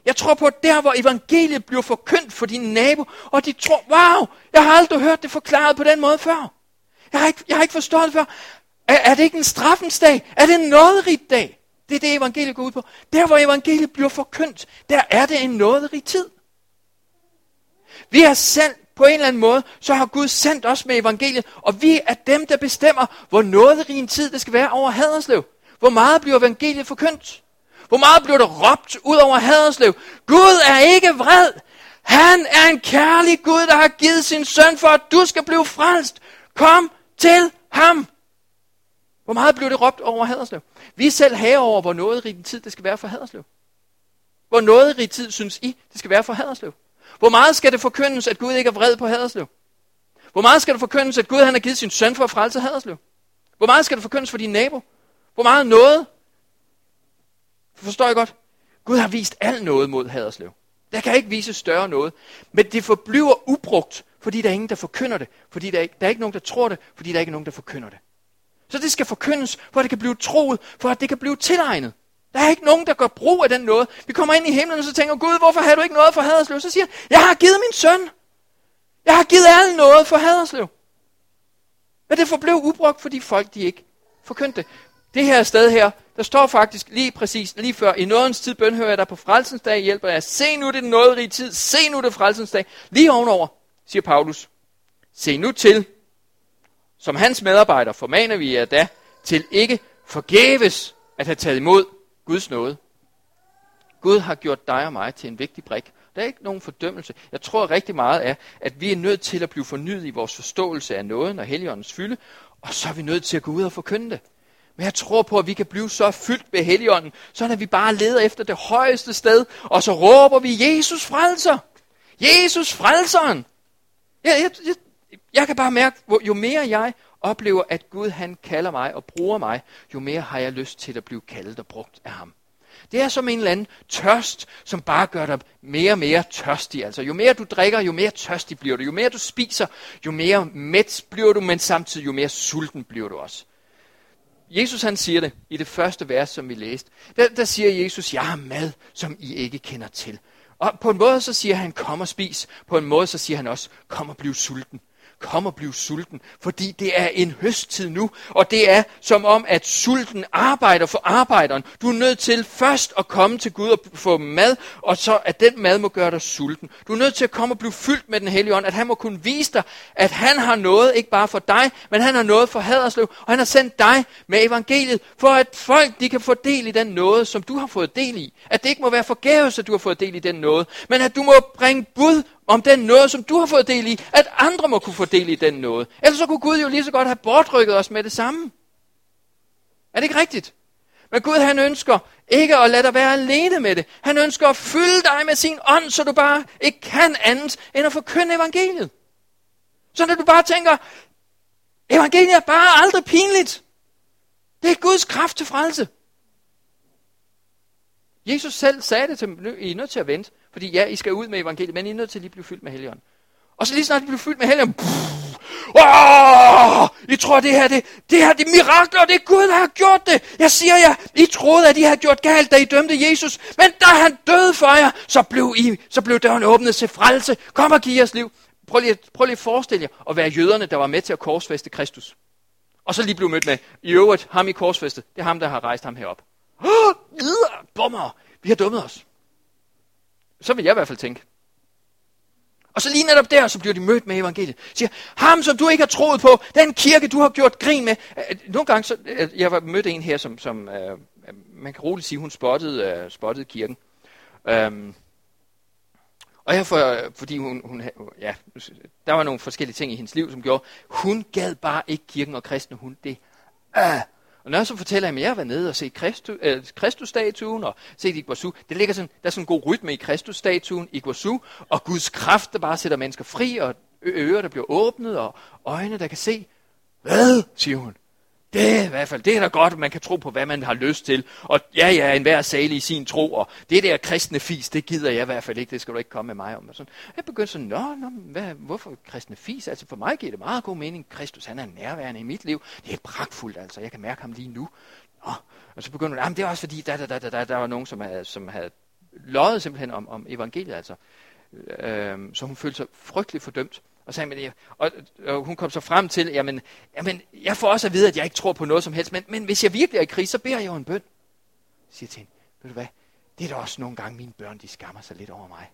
Jeg tror på, at der hvor evangeliet bliver forkyndt for din nabo, og de tror, wow, jeg har aldrig hørt det forklaret på den måde før. Jeg har ikke, jeg har ikke forstået det før. Er, er det ikke en straffens dag? Er det en nåderig dag? Det er det, evangeliet går ud på. Der, hvor evangeliet bliver forkyndt, der er det en nåderig tid. Vi har selv på en eller anden måde, så har Gud sendt os med evangeliet, og vi er dem, der bestemmer, hvor nåderig en tid det skal være over Haderslev. Hvor meget bliver evangeliet forkyndt? Hvor meget bliver der råbt ud over Haderslev? Gud er ikke vred. Han er en kærlig Gud, der har givet sin søn for, at du skal blive frelst. Kom til ham. Hvor meget blev det råbt over Haderslev? Vi er selv herover, hvor noget rig tid det skal være for Haderslev. Hvor noget rig tid synes I, det skal være for Haderslev? Hvor meget skal det forkyndes, at Gud ikke er vred på Haderslev? Hvor meget skal det forkyndes, at Gud han har givet sin søn for at frelse Haderslev? Hvor meget skal det forkyndes for din nabo? Hvor meget noget? Forstår jeg godt? Gud har vist al noget mod Haderslev. Der kan ikke vise større noget. Men det forbliver ubrugt, fordi der er ingen, der forkynder det. Fordi der er, ikke, der er ikke nogen, der tror det, fordi der er ikke nogen, der forkynder det. Så det skal forkyndes, for at det kan blive troet, for at det kan blive tilegnet. Der er ikke nogen, der gør brug af den noget. Vi kommer ind i himlen, og så tænker, Gud, hvorfor har du ikke noget for Haderslev? Så siger han, jeg har givet min søn. Jeg har givet alle noget for Haderslev. Men det forblev ubrugt, fordi folk de ikke forkyndte det. Det her sted her, der står faktisk lige præcis, lige før, i nådens tid bønhører jeg dig på frelsens dag, hjælper jeg. Se nu det nåderige tid, se nu det frelsens dag. Lige ovenover, siger Paulus, se nu til, som hans medarbejder formaner vi jer da, til ikke forgæves at have taget imod Guds nåde. Gud har gjort dig og mig til en vigtig brik. Der er ikke nogen fordømmelse. Jeg tror rigtig meget af, at vi er nødt til at blive fornyet i vores forståelse af nåden og Helligåndens fylde, og så er vi nødt til at gå ud og forkynde det. Men jeg tror på, at vi kan blive så fyldt med Helligånden, så at vi bare leder efter det højeste sted, og så råber vi, Jesus frelser! Jesus frelseren! Jeg, jeg, jeg, jeg kan bare mærke, jo mere jeg oplever, at Gud han kalder mig og bruger mig, jo mere har jeg lyst til at blive kaldet og brugt af ham. Det er som en eller anden tørst, som bare gør dig mere og mere tørstig. Altså, jo mere du drikker, jo mere tørstig bliver du. Jo mere du spiser, jo mere mæt bliver du, men samtidig jo mere sulten bliver du også. Jesus han siger det i det første vers, som vi læste. Der, der siger Jesus, jeg har mad, som I ikke kender til. Og på en måde så siger han, kom og spis. På en måde så siger han også, kom og bliv sulten kom og bliv sulten, fordi det er en høsttid nu, og det er som om, at sulten arbejder for arbejderen. Du er nødt til først at komme til Gud og få mad, og så at den mad må gøre dig sulten. Du er nødt til at komme og blive fyldt med den hellige ånd, at han må kunne vise dig, at han har noget, ikke bare for dig, men han har noget for Haderslev, og han har sendt dig med evangeliet, for at folk de kan få del i den noget, som du har fået del i. At det ikke må være forgæves, at du har fået del i den noget, men at du må bringe bud om den noget, som du har fået del i, at andre må kunne få del i den noget. Ellers så kunne Gud jo lige så godt have bortrykket os med det samme. Er det ikke rigtigt? Men Gud han ønsker ikke at lade dig være alene med det. Han ønsker at fylde dig med sin ånd, så du bare ikke kan andet end at forkynde evangeliet. Så når du bare tænker, evangeliet er bare aldrig pinligt. Det er Guds kraft til frelse. Jesus selv sagde det til dem, I er nødt til at vente. Fordi ja, I skal ud med evangeliet, men I er nødt til at lige blive fyldt med helligånden. Og så lige snart I bliver fyldt med helligånden, Åh, I tror, det her, det, det her, det er mirakler, det er Gud, der har gjort det. Jeg siger jer, I troede, at I havde gjort galt, da I dømte Jesus. Men da han døde for jer, så blev, I, så blev døren åbnet til frelse. Kom og giv jeres liv. Prøv lige, prøv lige at forestille jer at være jøderne, der var med til at korsfeste Kristus. Og så lige blev mødt med, i øvrigt, ham i korsfæstet, Det er ham, der har rejst ham herop. Åh, bummer, vi har dummet os. Så vil jeg i hvert fald tænke. Og så lige netop der, så bliver de mødt med evangeliet. Siger, ham som du ikke har troet på, den kirke du har gjort grin med. Nogle gange, så, øh, jeg var mødt en her, som, som uh, man kan roligt sige, hun spottede, uh, spottede kirken. Um, og jeg for, fordi hun, hun, ja, der var nogle forskellige ting i hendes liv, som gjorde, hun gad bare ikke kirken og kristne, hun det. Uh, og når jeg så fortæller at jeg har været nede og set Kristus, øh, Kristusstatuen og set Iguazu, det ligger sådan, der er sådan en god rytme i Kristusstatuen, Iguazu, og Guds kraft, der bare sætter mennesker fri, og ører, der bliver åbnet, og øjne, der kan se. Hvad, siger hun? Det er i hvert fald, det er da godt, at man kan tro på, hvad man har lyst til. Og ja, ja, enhver salig i sin tro, og det der kristne fis, det gider jeg i hvert fald ikke, det skal du ikke komme med mig om. Og sådan. Jeg begyndte sådan, nå, nå hvad, hvorfor kristne fis? Altså for mig giver det meget god mening. Kristus, han er nærværende i mit liv. Det er pragtfuldt, altså. Jeg kan mærke ham lige nu. Nå. Og så begyndte hun, det er også fordi, da, der, der, der, der, der var nogen, som havde, som havde løjet simpelthen om, om evangeliet, altså. Øhm, så hun følte sig frygtelig fordømt. Og, sagde, men, og, og hun kom så frem til, jamen, jamen, jeg får også at vide, at jeg ikke tror på noget som helst, men, men hvis jeg virkelig er i krise, så beder jeg jo en bøn. Jeg siger til hende, ved du hvad, det er da også nogle gange, mine børn, de skammer sig lidt over mig.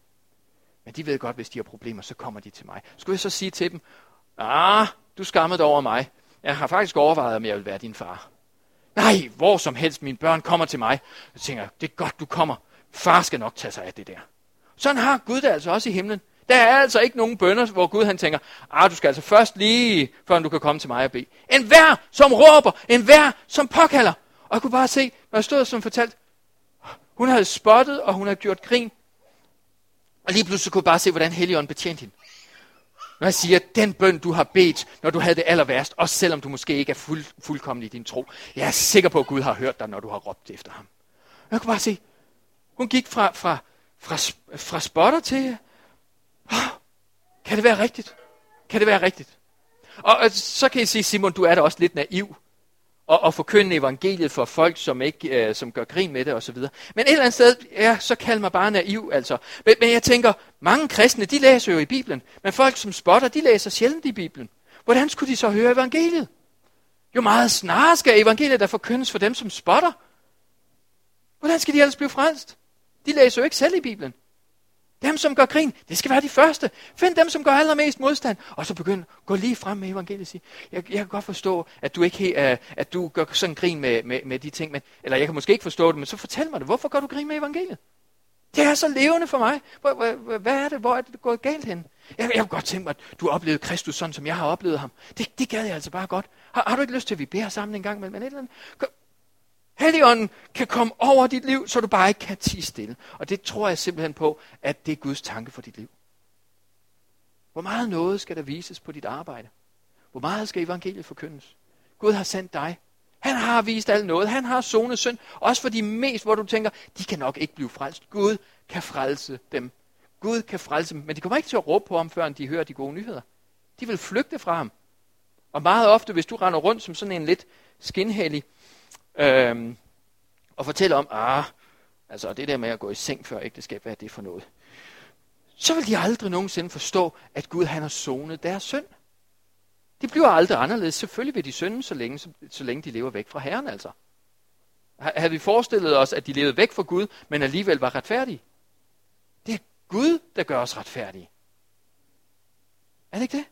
Men de ved godt, hvis de har problemer, så kommer de til mig. Skulle jeg så sige til dem, ah, du skammede over mig. Jeg har faktisk overvejet, om jeg vil være din far. Nej, hvor som helst mine børn kommer til mig. Så tænker jeg, det er godt, du kommer. Far skal nok tage sig af det der. Sådan har Gud det altså også i himlen. Der er altså ikke nogen bønder, hvor Gud han tænker, ah, du skal altså først lige, før du kan komme til mig og bede. En hver, som råber, en hver, som påkalder. Og jeg kunne bare se, når jeg stod som fortalt, hun havde spottet, og hun havde gjort grin. Og lige pludselig kunne jeg bare se, hvordan Helligånden betjente hende. Når jeg siger, den bøn, du har bedt, når du havde det aller værst, også selvom du måske ikke er fuld, fuldkommen i din tro, jeg er sikker på, at Gud har hørt dig, når du har råbt efter ham. Jeg kunne bare se, hun gik fra, fra, fra, fra spotter til, kan det være rigtigt? Kan det være rigtigt? Og, og så kan I sige, Simon, du er da også lidt naiv og, og forkynde evangeliet for folk, som ikke øh, som gør grin med det osv. Men et eller andet sted, ja, så kald mig bare naiv, altså. Men, men jeg tænker, mange kristne, de læser jo i Bibelen, men folk som spotter, de læser sjældent i Bibelen. Hvordan skulle de så høre evangeliet? Jo meget snarere skal evangeliet der forkyndes for dem, som spotter. Hvordan skal de ellers blive frelst? De læser jo ikke selv i Bibelen. Dem, som gør grin, det skal være de første. Find dem, som gør allermest modstand. Og så begynd gå lige frem med evangeliet og sige, jeg, jeg kan godt forstå, at du ikke helt, uh, øh, at du gør sådan grin med, med, med de ting. Men, eller jeg kan måske ikke forstå det, men så fortæl mig det. Hvorfor gør du grin med evangeliet? Det er så levende for mig. Hvad er det? Hvor er det gået galt hen? Jeg, jeg kunne godt tænke mig, at du oplevede Kristus sådan, som jeg har oplevet ham. Det, det gad jeg altså bare godt. Har, har du ikke lyst til, at vi beder sammen en gang? Men, men et eller andet? Helligånden kan komme over dit liv, så du bare ikke kan tige stille. Og det tror jeg simpelthen på, at det er Guds tanke for dit liv. Hvor meget noget skal der vises på dit arbejde? Hvor meget skal evangeliet forkyndes? Gud har sendt dig. Han har vist alt noget. Han har sonet synd. Også for de mest, hvor du tænker, de kan nok ikke blive frelst. Gud kan frelse dem. Gud kan frelse dem. Men de kommer ikke til at råbe på ham, før de hører de gode nyheder. De vil flygte fra ham. Og meget ofte, hvis du render rundt som sådan en lidt skinhellig, Øhm, og fortælle om, ah, altså det der med at gå i seng før ægteskab, hvad er det for noget? Så vil de aldrig nogensinde forstå, at Gud han har sonet deres synd. De bliver aldrig anderledes. Selvfølgelig vil de synde, så længe, så, så længe de lever væk fra Herren altså. Havde vi forestillet os, at de levede væk fra Gud, men alligevel var retfærdige? Det er Gud, der gør os retfærdige. Er det ikke det?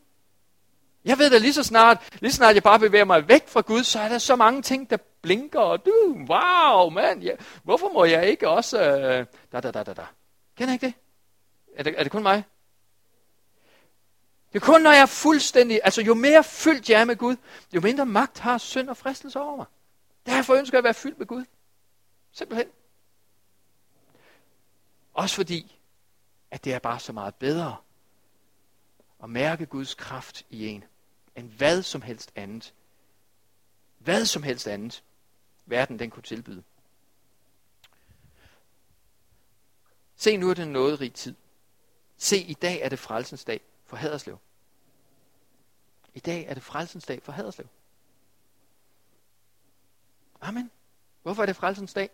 Jeg ved da lige så snart, lige så snart jeg bare bevæger mig væk fra Gud, så er der så mange ting, der blinker, og du, wow, mand, ja, hvorfor må jeg ikke også, øh, da, da, da, da, da. Kender ikke det? Er, det? er det kun mig? Det er kun, når jeg er fuldstændig, altså jo mere fyldt jeg er med Gud, jo mindre magt har synd og fristelse over mig. Derfor ønsker jeg at være fyldt med Gud. Simpelthen. Også fordi, at det er bare så meget bedre at mærke Guds kraft i en, end hvad som helst andet. Hvad som helst andet, verden den kunne tilbyde. Se, nu er det noget rig tid. Se, i dag er det frelsens dag for Haderslev. I dag er det frelsens dag for Haderslev. Amen. Hvorfor er det frelsens dag?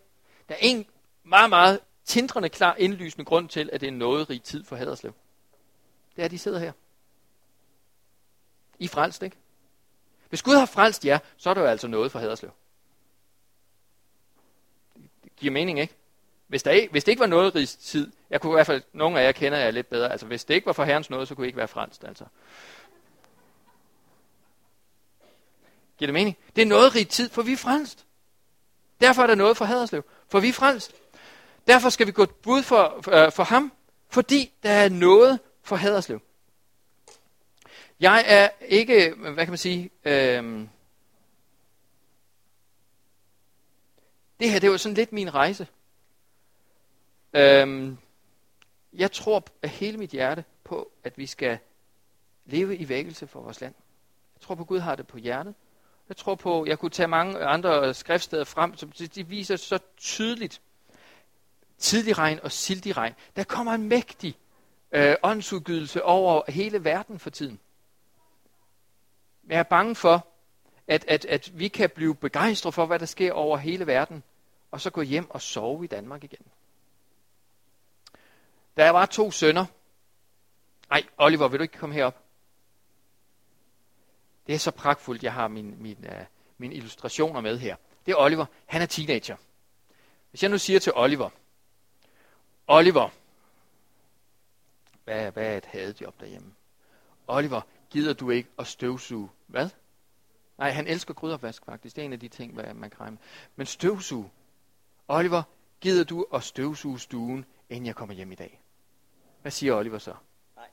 Der er en meget, meget tindrende klar indlysende grund til, at det er noget rig tid for Haderslev. Det er, at de sidder her. I frelst, ikke? Hvis Gud har frelst jer, så er der jo altså noget for Haderslev. Det giver mening, ikke? Hvis, der ikke, hvis det ikke var noget rigs tid, jeg kunne i hvert fald, nogle af jer kender jeg lidt bedre, altså hvis det ikke var for Herrens noget, så kunne I ikke være frelst, altså. Giver det mening? Det er noget rig tid, for vi er frelst. Derfor er der noget for Haderslev, for vi er frelst. Derfor skal vi gå bud for, for, for ham, fordi der er noget for Haderslev. Jeg er ikke, hvad kan man sige, øhm, det her det var sådan lidt min rejse. Øhm, jeg tror af hele mit hjerte på, at vi skal leve i vækkelse for vores land. Jeg tror på, at Gud har det på hjertet. Jeg tror på, jeg kunne tage mange andre skriftsteder frem, som de viser så tydeligt. Tidlig regn og sildig regn. Der kommer en mægtig øh, åndsudgydelse over hele verden for tiden. Jeg er bange for, at, at, at vi kan blive begejstret for, hvad der sker over hele verden, og så gå hjem og sove i Danmark igen. Der var to sønner. Nej, Oliver, vil du ikke komme herop? Det er så pragtfuldt, jeg har min, min, øh, uh, mine illustrationer med her. Det er Oliver. Han er teenager. Hvis jeg nu siger til Oliver, Oliver, hvad, hvad er et hadejob derhjemme? Oliver, gider du ikke at støvsuge? Hvad? Nej, han elsker kryddervask faktisk. Det er en af de ting, hvad man kan Men støvsuge. Oliver, gider du at støvsuge stuen, inden jeg kommer hjem i dag? Hvad siger Oliver så? Nej.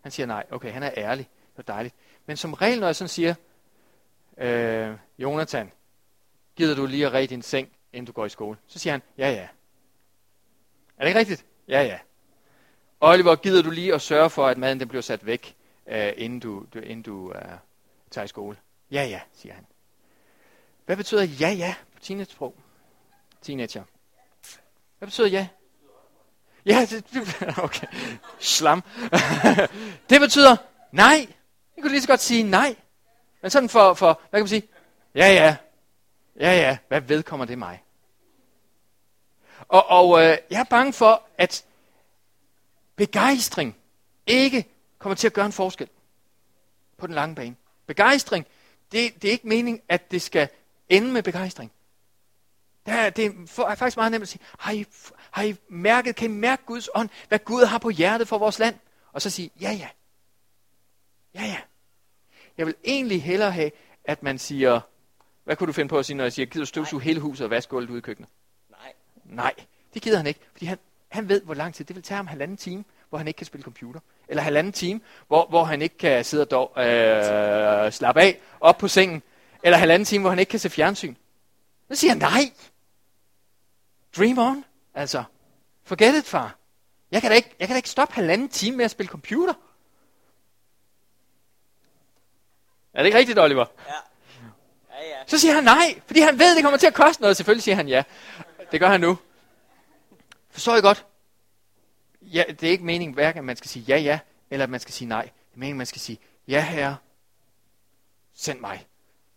Han siger nej. Okay, han er ærlig. Det er dejligt. Men som regel, når jeg sådan siger, øh, Jonathan, gider du lige at ræde din seng, inden du går i skole? Så siger han, ja ja. Er det ikke rigtigt? Ja ja. Oliver, gider du lige at sørge for, at maden den bliver sat væk, øh, inden du, du, inden du øh, tager i skole? Ja ja, siger han. Hvad betyder ja ja på teenage-sprog? Teenager. Hvad betyder ja? Ja, det, okay. Slam. det betyder nej. Jeg kunne lige så godt sige nej. Men sådan for, for hvad kan man sige? Ja, ja. Ja, ja. Hvad vedkommer det mig? Og, og øh, jeg er bange for, at begejstring ikke kommer til at gøre en forskel på den lange bane. Begejstring, det, det er ikke meningen, at det skal ende med begejstring. Det er, det er faktisk meget nemt at sige, har I, har I mærket, kan I mærke Guds ånd, hvad Gud har på hjertet for vores land? Og så sige, ja ja. Ja ja. Jeg vil egentlig hellere have, at man siger, hvad kunne du finde på at sige, når jeg siger, gider du støvsuge hele huset og vaske gulvet ude i køkkenet? Nej. Nej, det gider han ikke, fordi han, han ved, hvor lang tid det vil tage ham halvanden time, hvor han ikke kan spille computer. Eller halvanden time, hvor, hvor han ikke kan sidde og dog, øh, slappe af op på sengen. Eller halvanden time, hvor han ikke kan se fjernsyn. Så siger han, nej. Dream on. Altså, forget it, far. Jeg kan da ikke, jeg kan da ikke stoppe halvanden time med at spille computer. Er det ikke rigtigt, Oliver? Ja. Ja, ja. Så siger han nej, fordi han ved, det kommer til at koste noget. Selvfølgelig siger han ja. Det gør han nu. Forstår I godt? Ja, det er ikke meningen hverken, at man skal sige ja, ja, eller at man skal sige nej. Det er meningen, at man skal sige, ja herre, send mig.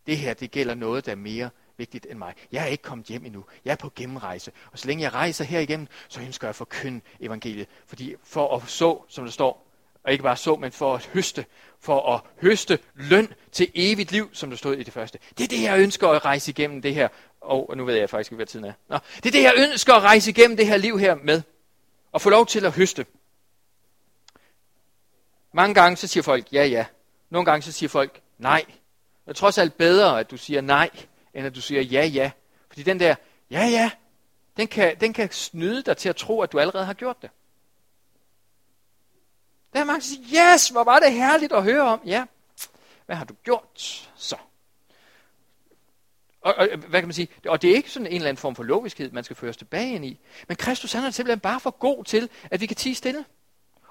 Det her, det gælder noget, der er mere vigtigt end mig. Jeg er ikke kommet hjem endnu. Jeg er på gennemrejse. Og så længe jeg rejser her igennem, så ønsker jeg at forkynde evangeliet. Fordi for at så, som der står, og ikke bare så, men for at høste, for at høste løn til evigt liv, som der stod i det første. Det er det, jeg ønsker at rejse igennem det her. Og nu ved jeg faktisk ikke, hvad tiden er. Nå, det er det, jeg ønsker at rejse igennem det her liv her med. Og få lov til at høste. Mange gange så siger folk ja, ja. Nogle gange så siger folk nej. Det er trods alt bedre, at du siger nej, end at du siger ja, ja. Fordi den der ja, ja, den kan, den kan snyde dig til at tro, at du allerede har gjort det. Der er mange, der siger, yes, hvor var det herligt at høre om. Ja, hvad har du gjort så? Og, og, hvad kan man sige? Og det er ikke sådan en eller anden form for logiskhed, man skal føres tilbage ind i. Men Kristus han er simpelthen bare for god til, at vi kan tige stille.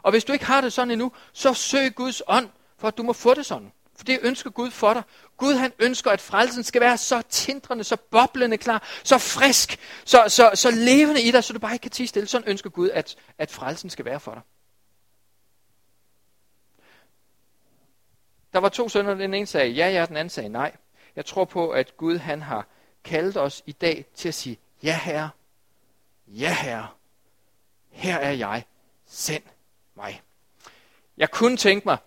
Og hvis du ikke har det sådan endnu, så søg Guds ånd, for at du må få det sådan. For det ønsker Gud for dig. Gud han ønsker, at frelsen skal være så tindrende, så boblende klar, så frisk, så, så, så levende i dig, så du bare ikke kan tige stille. Sådan ønsker Gud, at, at frelsen skal være for dig. Der var to sønner, den ene sagde ja, ja, den anden sagde nej. Jeg tror på, at Gud han har kaldt os i dag til at sige, ja herre, ja herre, her er jeg, send mig. Jeg kunne tænke mig,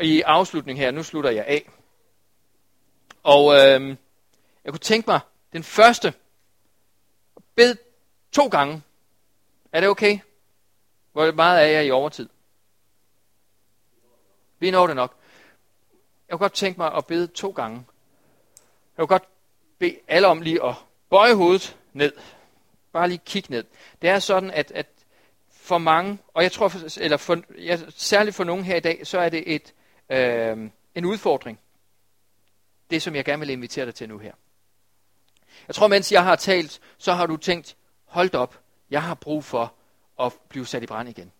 i afslutning her, nu slutter jeg af, og øh, jeg kunne tænke mig, den første, bed to gange. Er det okay? Hvor meget er jeg i overtid? Vi når det nok. Jeg kunne godt tænke mig at bede to gange. Jeg godt bede alle om lige at bøje hovedet ned. Bare lige kigge ned. Det er sådan, at, at for mange, og jeg tror, for, eller for, ja, særligt for nogen her i dag, så er det et, øh, en udfordring. Det, som jeg gerne vil invitere dig til nu her. Jeg tror, mens jeg har talt, så har du tænkt, hold op, jeg har brug for at blive sat i brand igen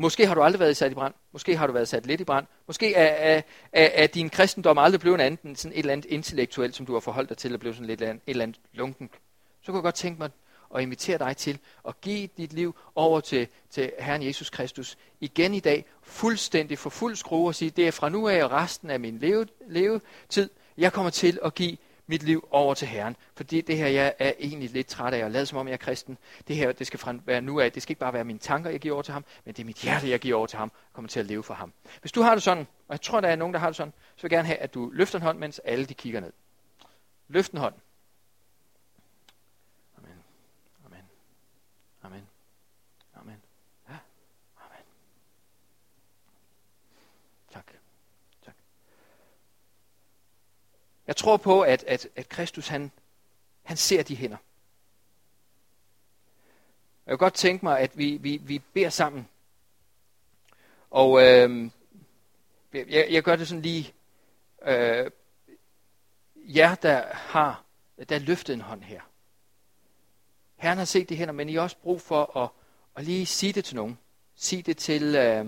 måske har du aldrig været sat i brand. Måske har du været sat lidt i brand. Måske er, er, er, er din kristendom aldrig blevet andet end sådan et eller andet intellektuelt, som du har forholdt dig til, at blevet sådan lidt, et eller andet lunken. Så kunne jeg godt tænke mig at invitere dig til at give dit liv over til, til Herren Jesus Kristus igen i dag, fuldstændig for fuld skrue og sige, det er fra nu af og resten af min leve, levetid, jeg kommer til at give mit liv over til Herren. Fordi det her, jeg er egentlig lidt træt af at lade som om jeg er kristen. Det her, det skal fra være nu af. Det skal ikke bare være mine tanker, jeg giver over til ham, men det er mit hjerte, jeg giver over til ham, og kommer til at leve for ham. Hvis du har det sådan, og jeg tror, der er nogen, der har det sådan, så vil jeg gerne have, at du løfter en hånd, mens alle de kigger ned. Løft en hånd. Amen. Amen. Amen. Amen. Ja. Amen. Tak. Jeg tror på, at, at, at Kristus han, han ser de hænder. Jeg kan godt tænke mig, at vi, vi, vi beder sammen. Og øh, jeg, jeg gør det sådan lige. Øh, jer, der har der løftet en hånd her. Herren har set de hænder, men I har også brug for at, at lige sige det til nogen. Sig det til, øh,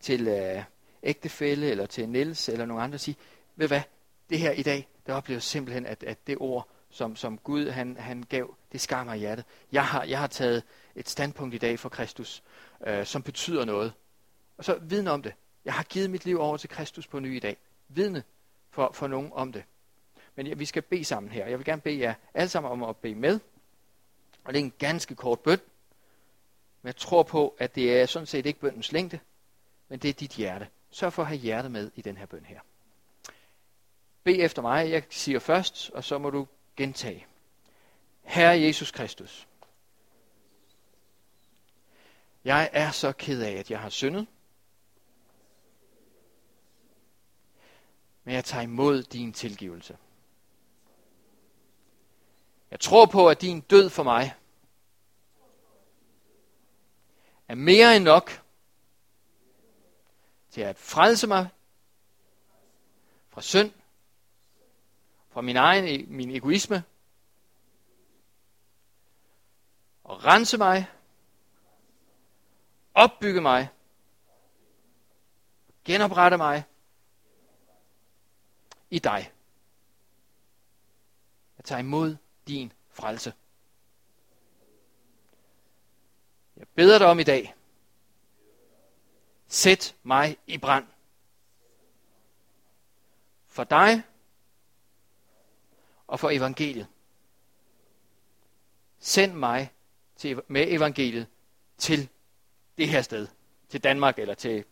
til øh, ægtefælle, eller til Niels, eller nogen andre. Sige, ved hvad, det her i dag, det oplever simpelthen, at, at det ord, som, som Gud han, han gav, det skar mig i hjertet. Jeg har, jeg har taget et standpunkt i dag for Kristus, øh, som betyder noget. Og så vidne om det. Jeg har givet mit liv over til Kristus på ny i dag. Vidne for, for nogen om det. Men ja, vi skal bede sammen her. Jeg vil gerne bede jer alle sammen om at bede med. Og det er en ganske kort bøn. Men jeg tror på, at det er sådan set ikke bøndens længde, men det er dit hjerte. Sørg for at have hjertet med i den her bøn her. Bed efter mig, jeg siger først, og så må du gentage. Herre Jesus Kristus, jeg er så ked af, at jeg har syndet, men jeg tager imod din tilgivelse. Jeg tror på, at din død for mig er mere end nok til at frelse mig fra synd fra min egen e- min egoisme, og rense mig, opbygge mig, genoprette mig i dig. Jeg tager imod din frelse. Jeg beder dig om i dag. Sæt mig i brand. For dig og for evangeliet. Send mig til, med evangeliet til det her sted. Til Danmark eller til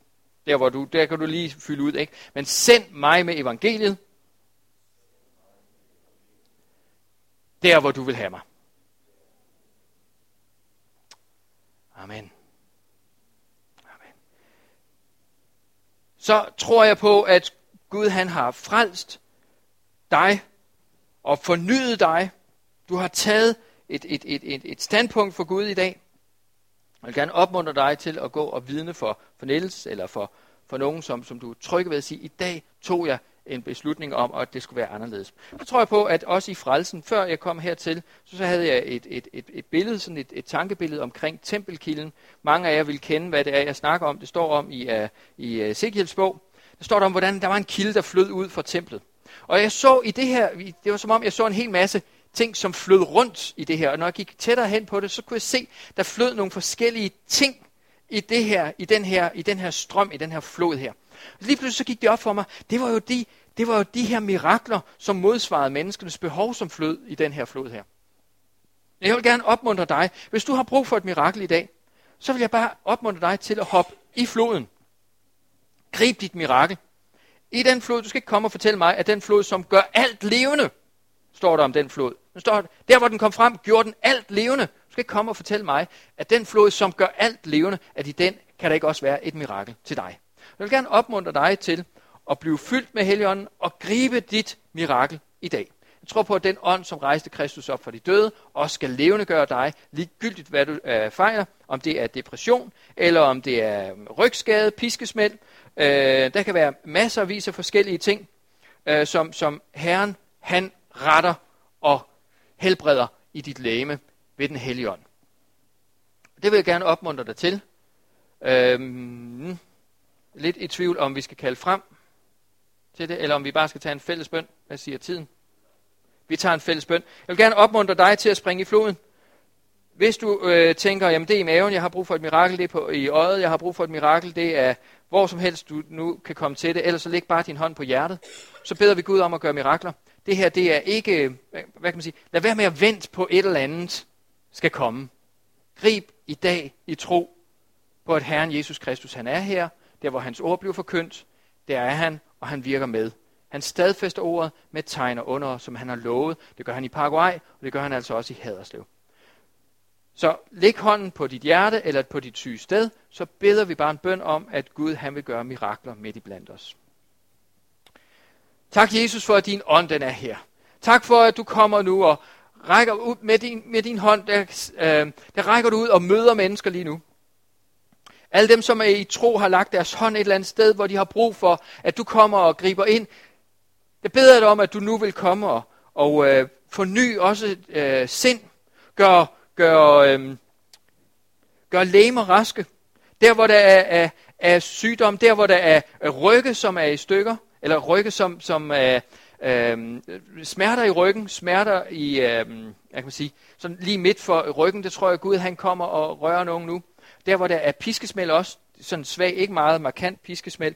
der, hvor du, der kan du lige fylde ud. Ikke? Men send mig med evangeliet der, hvor du vil have mig. Amen. Amen. Så tror jeg på, at Gud han har frelst dig og fornyet dig. Du har taget et, et, et, et, et standpunkt for Gud i dag. Jeg vil gerne opmuntre dig til at gå og vidne for, for Niels, eller for, for nogen, som, som du er tryg ved at sige, i dag tog jeg en beslutning om, at det skulle være anderledes. Så tror jeg på, at også i frelsen, før jeg kom hertil, så, så havde jeg et, et, et, et billede, sådan et, et tankebillede omkring tempelkilden. Mange af jer vil kende, hvad det er, jeg snakker om. Det står om i, uh, i uh, Ezekiels bog. Der står der om, hvordan der var en kilde, der flød ud fra templet. Og jeg så i det her, det var som om jeg så en hel masse ting, som flød rundt i det her. Og når jeg gik tættere hen på det, så kunne jeg se, der flød nogle forskellige ting i det her, i den her, i den her strøm, i den her flod her. Og lige pludselig så gik det op for mig, det var jo de, det var jo de her mirakler, som modsvarede menneskenes behov, som flød i den her flod her. Jeg vil gerne opmuntre dig, hvis du har brug for et mirakel i dag, så vil jeg bare opmuntre dig til at hoppe i floden. Grib dit mirakel. I den flod, du skal ikke komme og fortælle mig, at den flod, som gør alt levende, står der om den flod. Den står, der hvor den kom frem, gjorde den alt levende. Du skal ikke komme og fortælle mig, at den flod, som gør alt levende, at i den kan der ikke også være et mirakel til dig. Jeg vil gerne opmuntre dig til at blive fyldt med Helligånden og gribe dit mirakel i dag. Jeg tror på, at den ånd, som rejste Kristus op fra de døde, også skal levende gøre dig, ligegyldigt hvad du øh, fejler, om det er depression, eller om det er rygskade, piskesmæld, Øh, der kan være masser af vis af forskellige ting, øh, som, som Herren han retter og helbreder i dit læme ved den hellige ånd. Det vil jeg gerne opmuntre dig til. Øhm, lidt i tvivl, om vi skal kalde frem til det, eller om vi bare skal tage en fælles bøn. Hvad siger tiden? Vi tager en fælles bøn. Jeg vil gerne opmuntre dig til at springe i floden. Hvis du øh, tænker, jamen det er i maven, jeg har brug for et mirakel, det er på, i øjet, jeg har brug for et mirakel, det er hvor som helst du nu kan komme til det, ellers så læg bare din hånd på hjertet. Så beder vi Gud om at gøre mirakler. Det her, det er ikke, øh, hvad kan man sige, lad være med at vente på et eller andet skal komme. Grib i dag i tro på, at Herren Jesus Kristus, han er her, der hvor hans ord bliver forkyndt, der er han, og han virker med. Han stadfæster ordet med tegn og under, som han har lovet. Det gør han i Paraguay, og det gør han altså også i Haderslev. Så læg hånden på dit hjerte eller på dit syge sted, så beder vi bare en bøn om, at Gud han vil gøre mirakler midt i blandt os. Tak Jesus for, at din ånd den er her. Tak for, at du kommer nu og rækker ud med din, med din hånd, der, øh, der rækker du ud og møder mennesker lige nu. Alle dem, som er i tro, har lagt deres hånd et eller andet sted, hvor de har brug for, at du kommer og griber ind. Jeg beder dig om, at du nu vil komme og, og øh, forny også øh, sind. Gør, gør, øh, gør læmer raske. Der, hvor der er, er, er sygdom, der, hvor der er rygge, som er i stykker, eller rygge, som, som er øh, smerter i ryggen, smerter i, øh, jeg kan sige, sådan lige midt for ryggen, det tror jeg, Gud han kommer og rører nogen nu. Der, hvor der er piskesmæld også, sådan svag, ikke meget markant piskesmæld.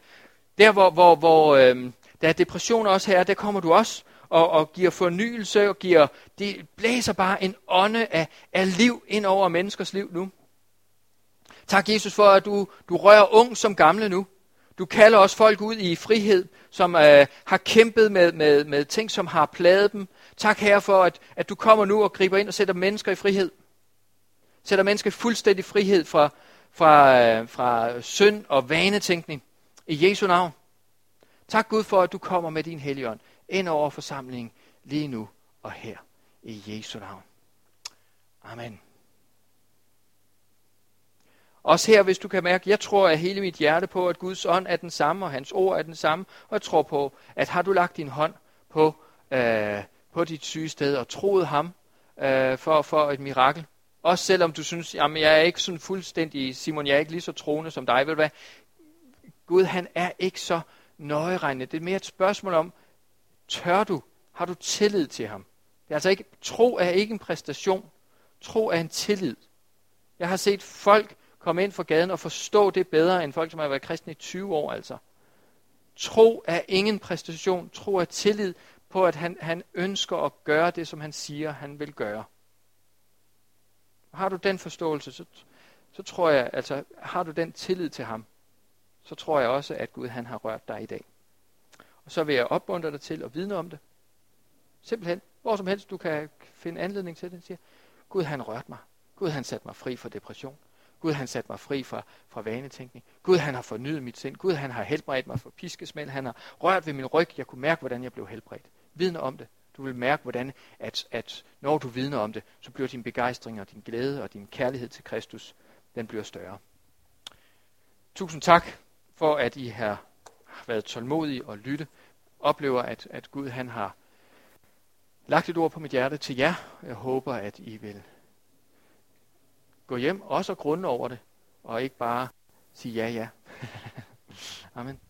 Der, hvor, hvor, hvor øh, der er depression også her, der kommer du også og, og giver fornyelse og giver, det blæser bare en ånde af, af liv ind over menneskers liv nu. Tak Jesus for, at du, du rører ung som gamle nu. Du kalder også folk ud i frihed, som øh, har kæmpet med, med, med ting, som har plaget dem. Tak herre for, at, at du kommer nu og griber ind og sætter mennesker i frihed. Sætter mennesker i fuldstændig frihed fra, fra, øh, fra synd og vanetænkning. I Jesu navn. Tak Gud for, at du kommer med din helligånd ind over forsamlingen lige nu og her. I Jesu navn. Amen. Også her, hvis du kan mærke, jeg tror af hele mit hjerte på, at Guds ånd er den samme, og hans ord er den samme. Og jeg tror på, at har du lagt din hånd på, øh, på dit syge sted og troet ham øh, for, for et mirakel. Også selvom du synes, jamen jeg er ikke sådan fuldstændig, Simon, jeg er ikke lige så troende som dig. Ved du hvad? Gud, han er ikke så nøjeregnende. Det er mere et spørgsmål om, tør du? Har du tillid til ham? Det er altså ikke, tro er ikke en præstation. Tro er en tillid. Jeg har set folk komme ind fra gaden og forstå det bedre, end folk, som har været kristne i 20 år altså. Tro er ingen præstation. Tro er tillid på, at han, han ønsker at gøre det, som han siger, han vil gøre. Har du den forståelse, så, så tror jeg, altså har du den tillid til ham, så tror jeg også, at Gud han har rørt dig i dag. Og så vil jeg opmuntre dig til at vidne om det. Simpelthen, hvor som helst du kan finde anledning til det, siger, Gud han rørt mig. Gud han satte mig fri fra depression. Gud han satte mig fri fra, fra vanetænkning. Gud han har fornyet mit sind. Gud han har helbredt mig for piskesmæld. Han har rørt ved min ryg. Jeg kunne mærke, hvordan jeg blev helbredt. Vidne om det. Du vil mærke, hvordan at, at når du vidner om det, så bliver din begejstring og din glæde og din kærlighed til Kristus, den bliver større. Tusind tak for, at I har været tålmodig og lytte. Oplever, at, at Gud han har lagt et ord på mit hjerte til jer. Jeg håber, at I vil gå hjem også og grunde over det, og ikke bare sige ja, ja. Amen.